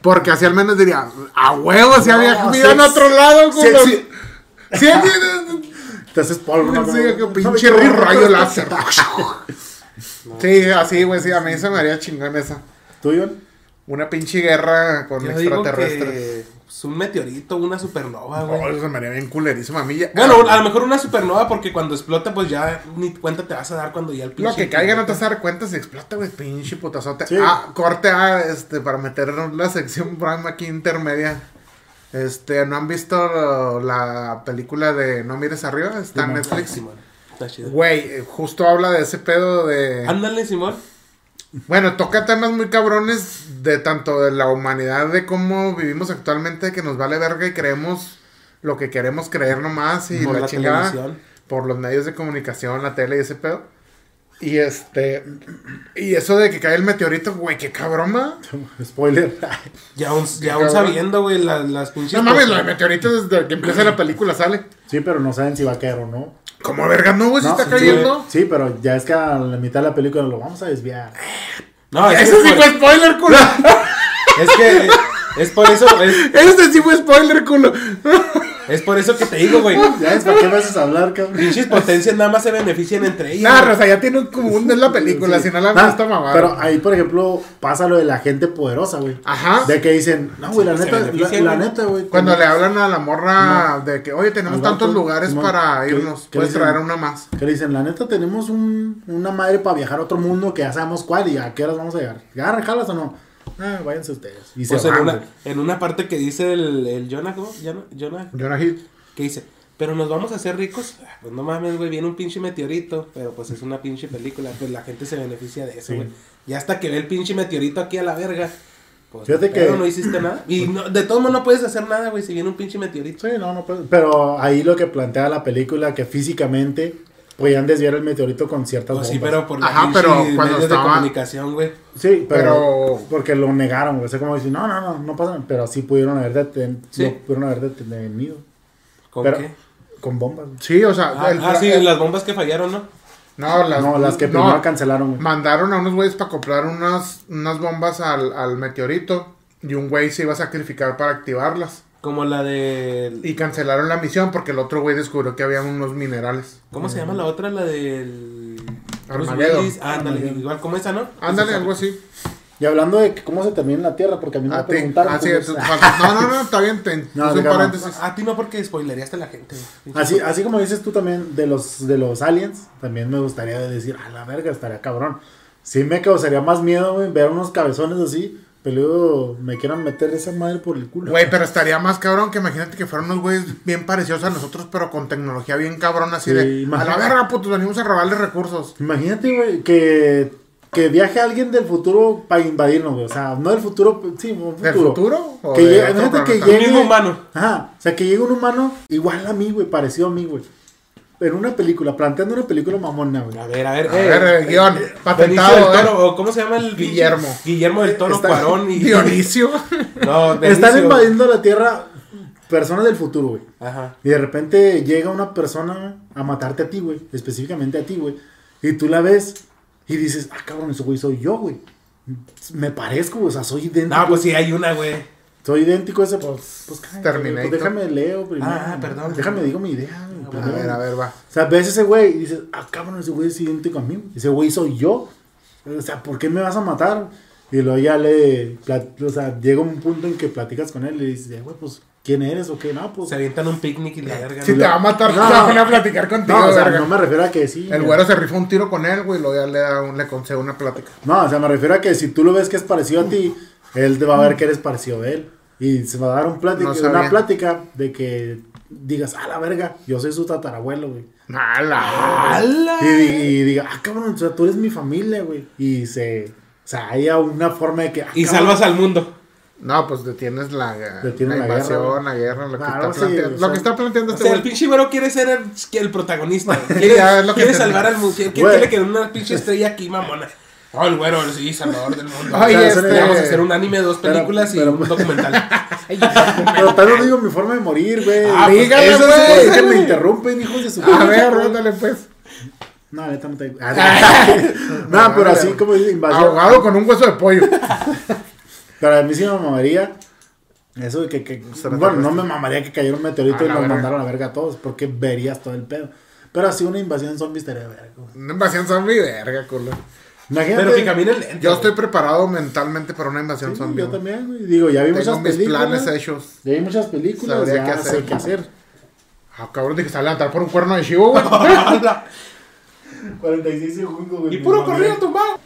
Porque así al menos diría, a huevo, si No, había vida en otro lado, sí culo". exi- Sí, sí, te haces polvo. no. Sí, así, güey, sí, a mí se me haría chingón esa. ¿Tú, Iván? Una pinche guerra con Yo digo extraterrestres. que pues, un meteorito, una supernova, güey. Oh, eso se me haría bien culerísimo a mí. ya- Bueno, a lo mejor una supernova porque cuando explota pues ya ni cuenta te vas a dar cuando ya el pinche... Lo que caiga no te vas a dar cuenta si explota, güey, pinche putazote. Sí. Ah, corte A, este, para meter la sección Prime aquí intermedia. Este, ¿no han visto la película de No mires arriba? Está en Netflix. Simón. Está chido. Güey, eh, justo habla de ese pedo de... Ándale, Simón. Bueno, toca temas muy cabrones de tanto de la humanidad, de cómo vivimos actualmente, que nos vale verga y creemos lo que queremos creer nomás y Por la, la chingada televisión. por los medios de comunicación, la tele y ese pedo. Y este, y eso de que cae el meteorito, güey, qué cabrón, ¿va? Spoiler. Ya aún, ya aún cabrón. sabiendo, güey, la- las pinches... No mames, lo de meteorito desde que empieza la película sale. sí, pero no saben si va a caer o no. Como verga, no, güey, No, está sí, cayendo. Sí, pero ya es que a la mitad de la película lo vamos a desviar. No, es, Eso sí es, fue spoiler, culo. es que es por eso... Es, Ese sí fue spoiler, culo. Es por eso que te digo, güey. Ya es para qué me haces hablar, cabrón. Pinches potencias nada más se benefician entre ellas. Nah, o sea, ya tiene un común de la película, si no la han Ah, visto, mamá. Pero ahí, por ejemplo, pasa lo de la gente poderosa, güey. Ajá. De que dicen, no, güey, la neta, la, neta, güey. Cuando le hablan a la morra de que, oye, tenemos tantos lugares para ¿qué- irnos, qué puedes dicen? traer una más. Que le dicen, la neta, tenemos un, una madre para viajar a otro mundo que ya sabemos cuál y a qué horas vamos a llegar. ¿Ya jalas o no? Ah, váyanse ustedes. Y se Pues en van, una, en una parte que dice el, el Jonah, ¿cómo? Jonah, Jonah, Jonah Hill. que dice, pero nos vamos a hacer ricos. Ah, Pues no mames, güey, viene un pinche meteorito, pero pues es una pinche película, pues la gente se beneficia de eso, Sí. güey. Y hasta que ve el pinche meteorito aquí a la verga, pues Fíjate pero que- no hiciste nada. Y no, de todos modos no puedes hacer nada, güey, si viene un pinche meteorito. Sí, no, no puede- Pero ahí lo que plantea la película, que físicamente podían desviar el meteorito con ciertas Pues sí, bombas. pero por la Ajá, pero cuando medios de comunicación, güey. Sí, pero, Pero- porque lo negaron, güey. O sea, como dicen, no, no, no, no pasa nada. Pero sí pudieron haber, deten- Sí. lo pudieron haber detenido. ¿Con Pero- qué? Con bombas. güey. Sí, o sea, Ah, el- ah, sí, el- las bombas que fallaron, ¿no? no, las, no, las que no, primero cancelaron, güey. Mandaron a unos güeyes para acoplar unas, unas bombas al, al meteorito y un güey se iba a sacrificar para activarlas. Como la de... Y cancelaron la misión porque el otro güey descubrió que había unos minerales. ¿Cómo se llama la otra? La del... Armageddon. Willis. Ándale, Armageddon. igual como esa, ¿no? Ándale, algo así. Y hablando de que cómo se termina la Tierra, porque a mí no me A ti. preguntaron. Ah, sí, no, no, no, está bien. No, paréntesis. A ti no porque spoilereaste a la gente. Así, así como dices tú también de los, de los aliens, también me gustaría decir, a la verga, estaría cabrón. Sí me causaría más miedo, güey, ver unos cabezones así, pero luego me quieran meter esa madre por el culo. Güey, pero estaría más cabrón que imagínate que fueran unos güeyes bien parecidos a nosotros, pero con tecnología bien cabrón, así Sí, de a la verga, putos, venimos a robarle recursos. Imagínate, güey, que, que viaje alguien del futuro para invadirnos, güey. O sea, no del futuro, sí, un futuro. ¿Del futuro? ¿O Que de llegue- otro imagínate que llegue. Mismo humano. Ajá, o sea, que llegue un humano igual a mí, güey, parecido a mí, güey. En una película, planteando una película mamona, güey. A ver, a ver. A ver, eh, guion, Benicio patentado, del eh. Toro, o ¿cómo se llama el? Guillermo. Guillermo del Toro Está- Cuarón y... Dionisio. No. Están invadiendo la Tierra personas del futuro, güey. Ajá. Y de repente llega una persona a matarte a ti, güey. Específicamente a ti, güey. Y tú la ves y dices, ah, cabrón, ese güey soy yo, güey. Me parezco, güey. O sea, soy idéntico. No, pues sí, hay una, güey. Soy idéntico a ese, pues, pues, cállate, güey, Terminator. pues déjame leo primero. Ah, perdón. Déjame digo mi idea, güey, A ver, a ver, va. O sea, ves ese güey y dices, ah, cabrón, ese güey es idéntico a mí. Ese güey soy yo. O sea, ¿por qué me vas a matar? Y luego ya le, o sea, llega un punto en que platicas con él y le dices, "Eh, güey, pues, ¿quién eres o qué? No, pues. Se avientan un picnic y la verga. Si te va a matar, No. te va a poner a platicar contigo, No, o sea, verga. no me refiero a que sí. El güero se rifa un tiro con él, güey, y luego ya le, da un, le concede una plática. No, o sea, me refiero a que si tú lo ves que es parecido a ti, él te va a ver que eres parecido a él. Y se va a dar un plática, No sabía. una plática de que digas, ah, la verga, yo soy su tatarabuelo, güey. ¡Hala! ¡Hala! Y, di- y diga, ah, cabrón, o sea, tú eres mi familia, güey. Y se, o sea, haya una forma de que... ah, Y cabrón, salvas al mundo. No, pues detienes la, Detienes la la invasión, guerra, la guerra, lo que, está, sí, planteando, o lo que está planteando O este sea, el pinche güero quiere ser el, protagonista. Quiere, salvar al mundo. Quiere, quiere que una pinche estrella aquí, mamona. Oh, el güero, sí, salvador del mundo. Ay, O sea, este- Vamos a hacer un anime, dos Pero- películas pero- y un documental. Pero tal vez digo mi forma de morir, güey. Ah, pues, dígale, Eso güey. es que me interrumpen, hijos de su A ver, róndale pues. No, neta no te... Ah, no, pero así como dice invasión. Ahogado con un hueso de pollo. Pero a mí sí me mamaría. Eso de que, que bueno, no me mamaría que cayera un meteorito A y nos mandaron a verga a todos, porque verías todo el pedo. Pero así una invasión zombie estaría verga. Una invasión zombie, verga, culo. Imagínate. Pero que caminen lento. Yo estoy preparado mentalmente para una invasión Sí, zombie. yo también, güey. Digo, ya vi Tengo muchas mis películas. planes hechos. Ya vi muchas películas, Sabría ya qué hacer. qué hacer. Ah, cabrón, dije que se va a levantar por un cuerno de chivo, güey. 46 segundos, güey. y puro corrido tumbado.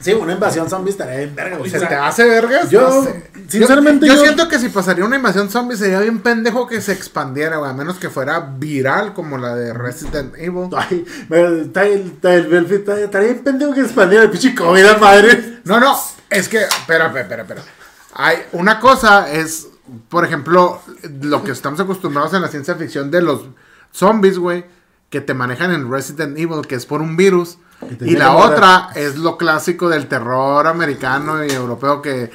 Sí, una invasión zombie estaría bien verga, güey. ¿Se O sea, te hace vergas? yo, No sé. sinceramente, yo, yo yo- siento que si pasaría una invasión zombie sería bien pendejo que se expandiera, güey. A menos que fuera viral como la de Resident Evil. Ay, me- está el, está el, el- está- estaría bien pendejo que expandiera el pinche COVID, madre. No, no, es que, espera, espera, espera, espera. Hay, una cosa es, por ejemplo, lo que estamos acostumbrados en la ciencia ficción de los zombies, güey, que te manejan en Resident Evil, que es por un virus. Y la otra es lo clásico del terror americano y europeo, que,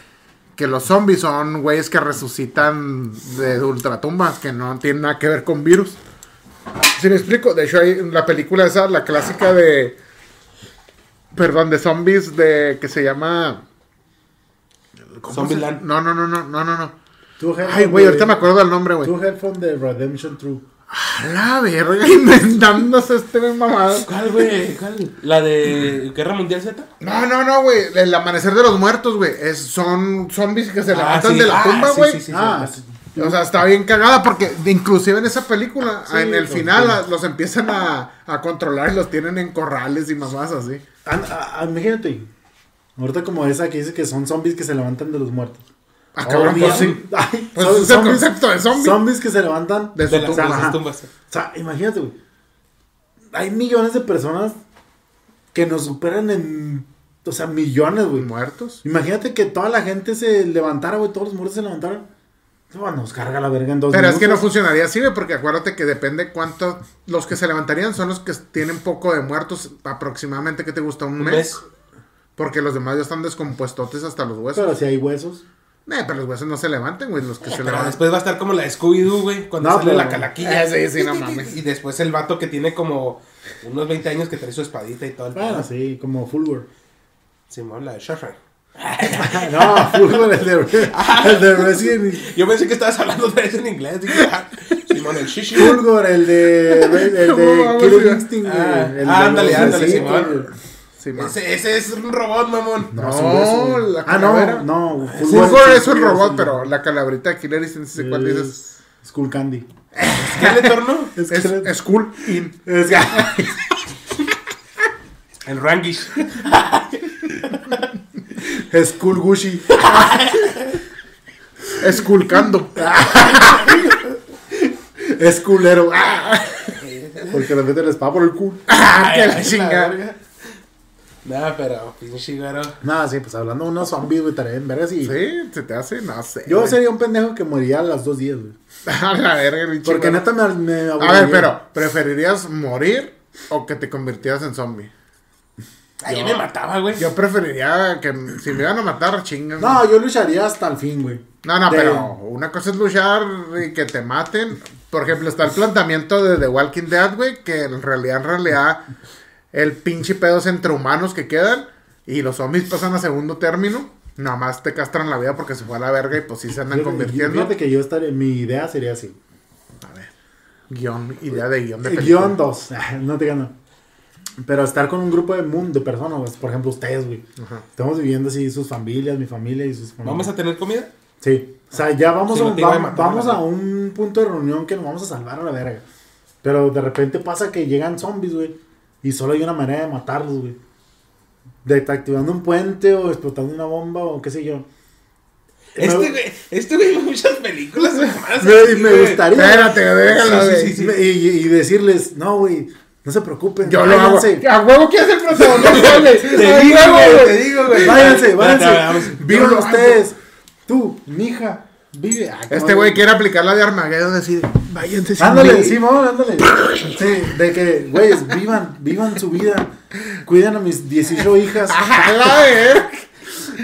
que los zombies son güeyes que resucitan de ultratumbas, que no tienen nada que ver con virus. Si me explico, de hecho hay la película esa, la clásica de... Perdón, de zombies de que se llama... ¿cómo se- Zombieland. No, no, no, no, no, no, Ay, güey, ahorita me acuerdo del nombre, güey. Two Headphone de Redemption True. A la verga, inventándose este mamado. ¿Cuál, güey? ¿Cuál? ¿La de Guerra Mundial Z? No, no, no, güey. El amanecer de los muertos, güey. Es, son zombies que se Ah, levantan sí. de la Ah, tumba, sí, güey. sí, sí, ah, sí. O sea, está bien cagada porque inclusive en esa película, Sí, en el final, a- los empiezan a, a controlar y los tienen en corrales y mamás así. Ah, ah, ah, imagínate. Ahorita como esa que dice que son zombies que se levantan de los muertos. Ah, cabrón, pues sí. Ay, Pues es el zombies- concepto de zombie. Zombies que se levantan De su De las tumbas. O sea, imagínate, güey. Hay millones de personas que nos superan en. O sea, millones, güey. Muertos. Imagínate que toda la gente se levantara, güey. Todos los muertos se levantaran. No, nos carga la verga en dos Pero es que no funcionaría así, güey, porque acuérdate que depende cuánto. Los que se levantarían son los que tienen poco de muertos, aproximadamente, ¿qué te gusta? ¿Un Un mes? mes. Porque los demás ya están descompuestotes hasta los huesos. Pero si hay huesos. Eh, pero los huesos no se levantan, güey. Los que se Pero levantan. después va a estar como la de Scooby-Doo, güey, cuando No, sale pero- la calaquilla. Eh, sí, sí, no mames. Y después el vato que tiene como unos 20 años que trae su espadita y todo el Bueno, pedo. sí, como Fulgor. Simón, la de Shawshank. no, Fulgor, el de, el de Resident Yo pensé que estabas hablando otra vez en inglés. Dije, ah, Simón, el shishi. Fulgor, el de, el de ¿Cómo vamos, Killer güey? Instinct, güey. Ah, El de ándale, ándale, Simón. Sí. Ese, ese es un robot, mamón. No, güey. la Ah, calavera. no, no. Fulgor es un sí, robot, pero la calabrita de Killer Instinct, ¿sí ¿cuál dices? Es Skull Candy. ¿Qué le tornó? Es, Es, es cool in. es que- El Rangish. es Skull Gushi. Es culcando. Es culero. Porque le meten la espada por el culo. Ah, Ay, la chingada. Nah, pero pinche güero. Nada, sí, pues hablando de unos zombies, güey, estaría en vergas y... Sí, se te hace, no sé. Yo güey. sería un pendejo que moriría a las dos días, güey. A la verga, mi Porque neta me, me A ver, pero, ¿preferirías morir o que te convirtieras en zombie? Ahí me mataba, güey. Yo preferiría que si me iban a matar, chingan. No, yo lucharía hasta el fin, güey. No, no, De- pero una cosa es luchar y que te maten. Por ejemplo, está el planteamiento de The Walking Dead, güey, que en realidad, en realidad, el pinche pedo es entre humanos que quedan y los zombies pasan a segundo término. Nada más te castran la vida porque se fue a la verga y pues sí se andan Fíjate- convirtiendo. Fíjate que yo estaría... Mi idea sería así. A ver, guion, idea de guion de El película. Guión 2. No te gano. Pero estar con un grupo de, mun- de personas, güey, por ejemplo, ustedes, güey. Ajá. Estamos viviendo así sus familias, mi familia y sus familias. ¿Vamos a tener comida? Sí. O sea, ya vamos, Sí, a, vamos, matar, vamos la a un punto de reunión que nos vamos a salvar a la verga. Pero de repente pasa que llegan zombies, güey. Y solo hay una manera de matarlos, güey. Desactivando un puente o explotando una bomba o qué sé yo. Este Me- güey, este güey muchas películas. mamadas Me, así, me güey. gustaría. Espérate, déjalo, Sí, sí, güey. sí, sí. Me- Y, y decirles, no, güey, no se preocupen. Yo lo hago. A huevo que es el protagonista, güey. Te digo, huevo, güey, te digo, güey. Váyanse, váyanse. Vivan ustedes. Tú, mija, vive. Ah, Este güey quiere aplicar la de Armageddon, decir, váyanse sin Ándale, mí". Simón, ándale. Sí, de que, güeyes, vivan, vivan su vida. Cuiden a mis 18 hijas. A la verga.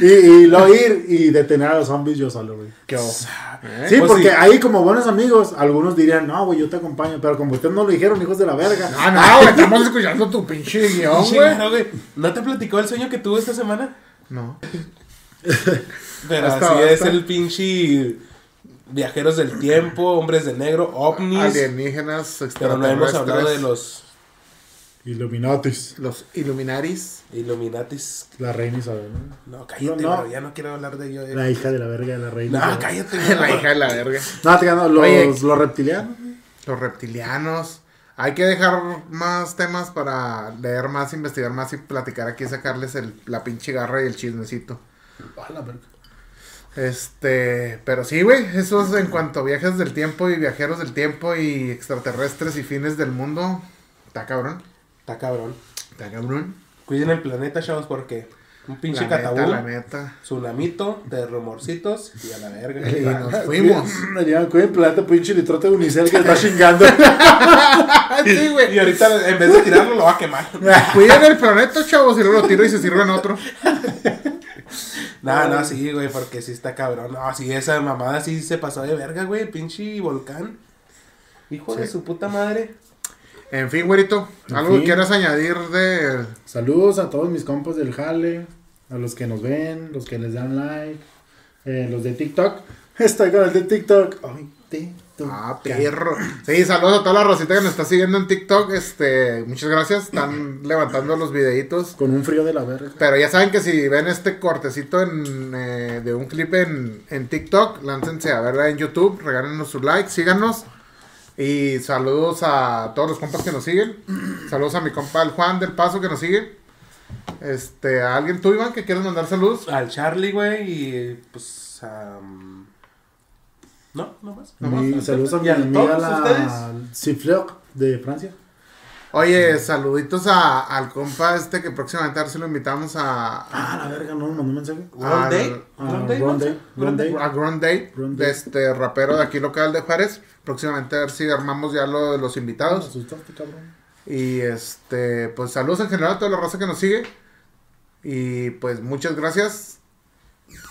Y, y luego ir y detener a los zombies yo solo, güey. ¿Qué hubo? Sí, Pues porque sí. ahí como buenos amigos, algunos dirían, no, güey, yo te acompaño. Pero como ustedes no lo dijeron, hijos de la verga. No, no, güey, estamos escuchando tu pinche guion, güey. ¿No te platicó el sueño que tuvo esta semana? No. Pero así es el pinche viajeros del tiempo, hombres de negro, ovnis. Alienígenas, Pero no hemos hablado de los Illuminatis. los Illuminaris. Illuminatis. La reina Isabel, ¿no? No, cállate, No, no. bro, ya no quiero hablar de ello. eh. La hija de la verga de la reina. No, Isabel. cállate. La hija de la verga. No, te gano, los, Oye. los reptilianos. Los reptilianos. Hay que dejar más temas para leer más, investigar más y platicar aquí, sacarles el, la pinche garra y el chismecito. Este, pero sí, güey, eso es en cuanto a viajes del tiempo y viajeros del tiempo y extraterrestres y fines del mundo. Está cabrón. Está cabrón. Está cabrón. Cuiden el planeta, chavos, porque un pinche La neta, catabú, la neta. tsunamito de rumorcitos y a la verga. Y nos fuimos. Cuiden el planeta, pinche litrote de unicel que está chingando. sí, güey. Y ahorita en vez de tirarlo lo va a quemar. Cuiden el planeta, chavos, y luego lo tiro y se sirven otro. No, no, sí, güey, porque sí está cabrón. No, sí, esa mamada sí se pasó de verga, güey, el pinche volcán. Hijo de su puta madre. En fin, güerito, ¿algo fin. que quieras añadir de Saludos a todos mis compas del Jale, a los que nos ven, los que les dan like, eh, los de TikTok. Estoy con el de TikTok. Ay, Ah, perro. Sí, saludos a toda la rosita que nos está siguiendo en TikTok. Este, muchas gracias. Están levantando los videitos. Con un frío de la verga. Pero ya saben que si ven este cortecito en, eh, de un clip en, en TikTok, láncense a verla en YouTube, regálenos su like, síganos. Y saludos a todos los compas que nos siguen. Saludos a mi compa el Juan del Paso que nos sigue. Este, a alguien tú, Iván, que quieres mandar saludos. Al Charlie, güey, y pues a... No, no más. Mi, saludos a mi ¿Y a amiga la? Cifleur de Francia. Oye, saluditos a, al compa este que próximamente a ver si lo invitamos a, Ah, la verga, no me mandó un mensaje. Ron Day. Ah, Ron Day, ¿no? A Grand Day, Grand de Day. este rapero de aquí local de Juárez. Próximamente a ver si armamos ya lo de los Me invitados. asustaste, cabrón. Y este, pues saludos en general a toda la raza que nos sigue. Y pues muchas gracias.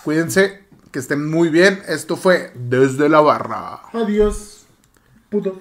Cuídense, que estén muy bien. Esto fue Desde la Barra. Adiós. Puto.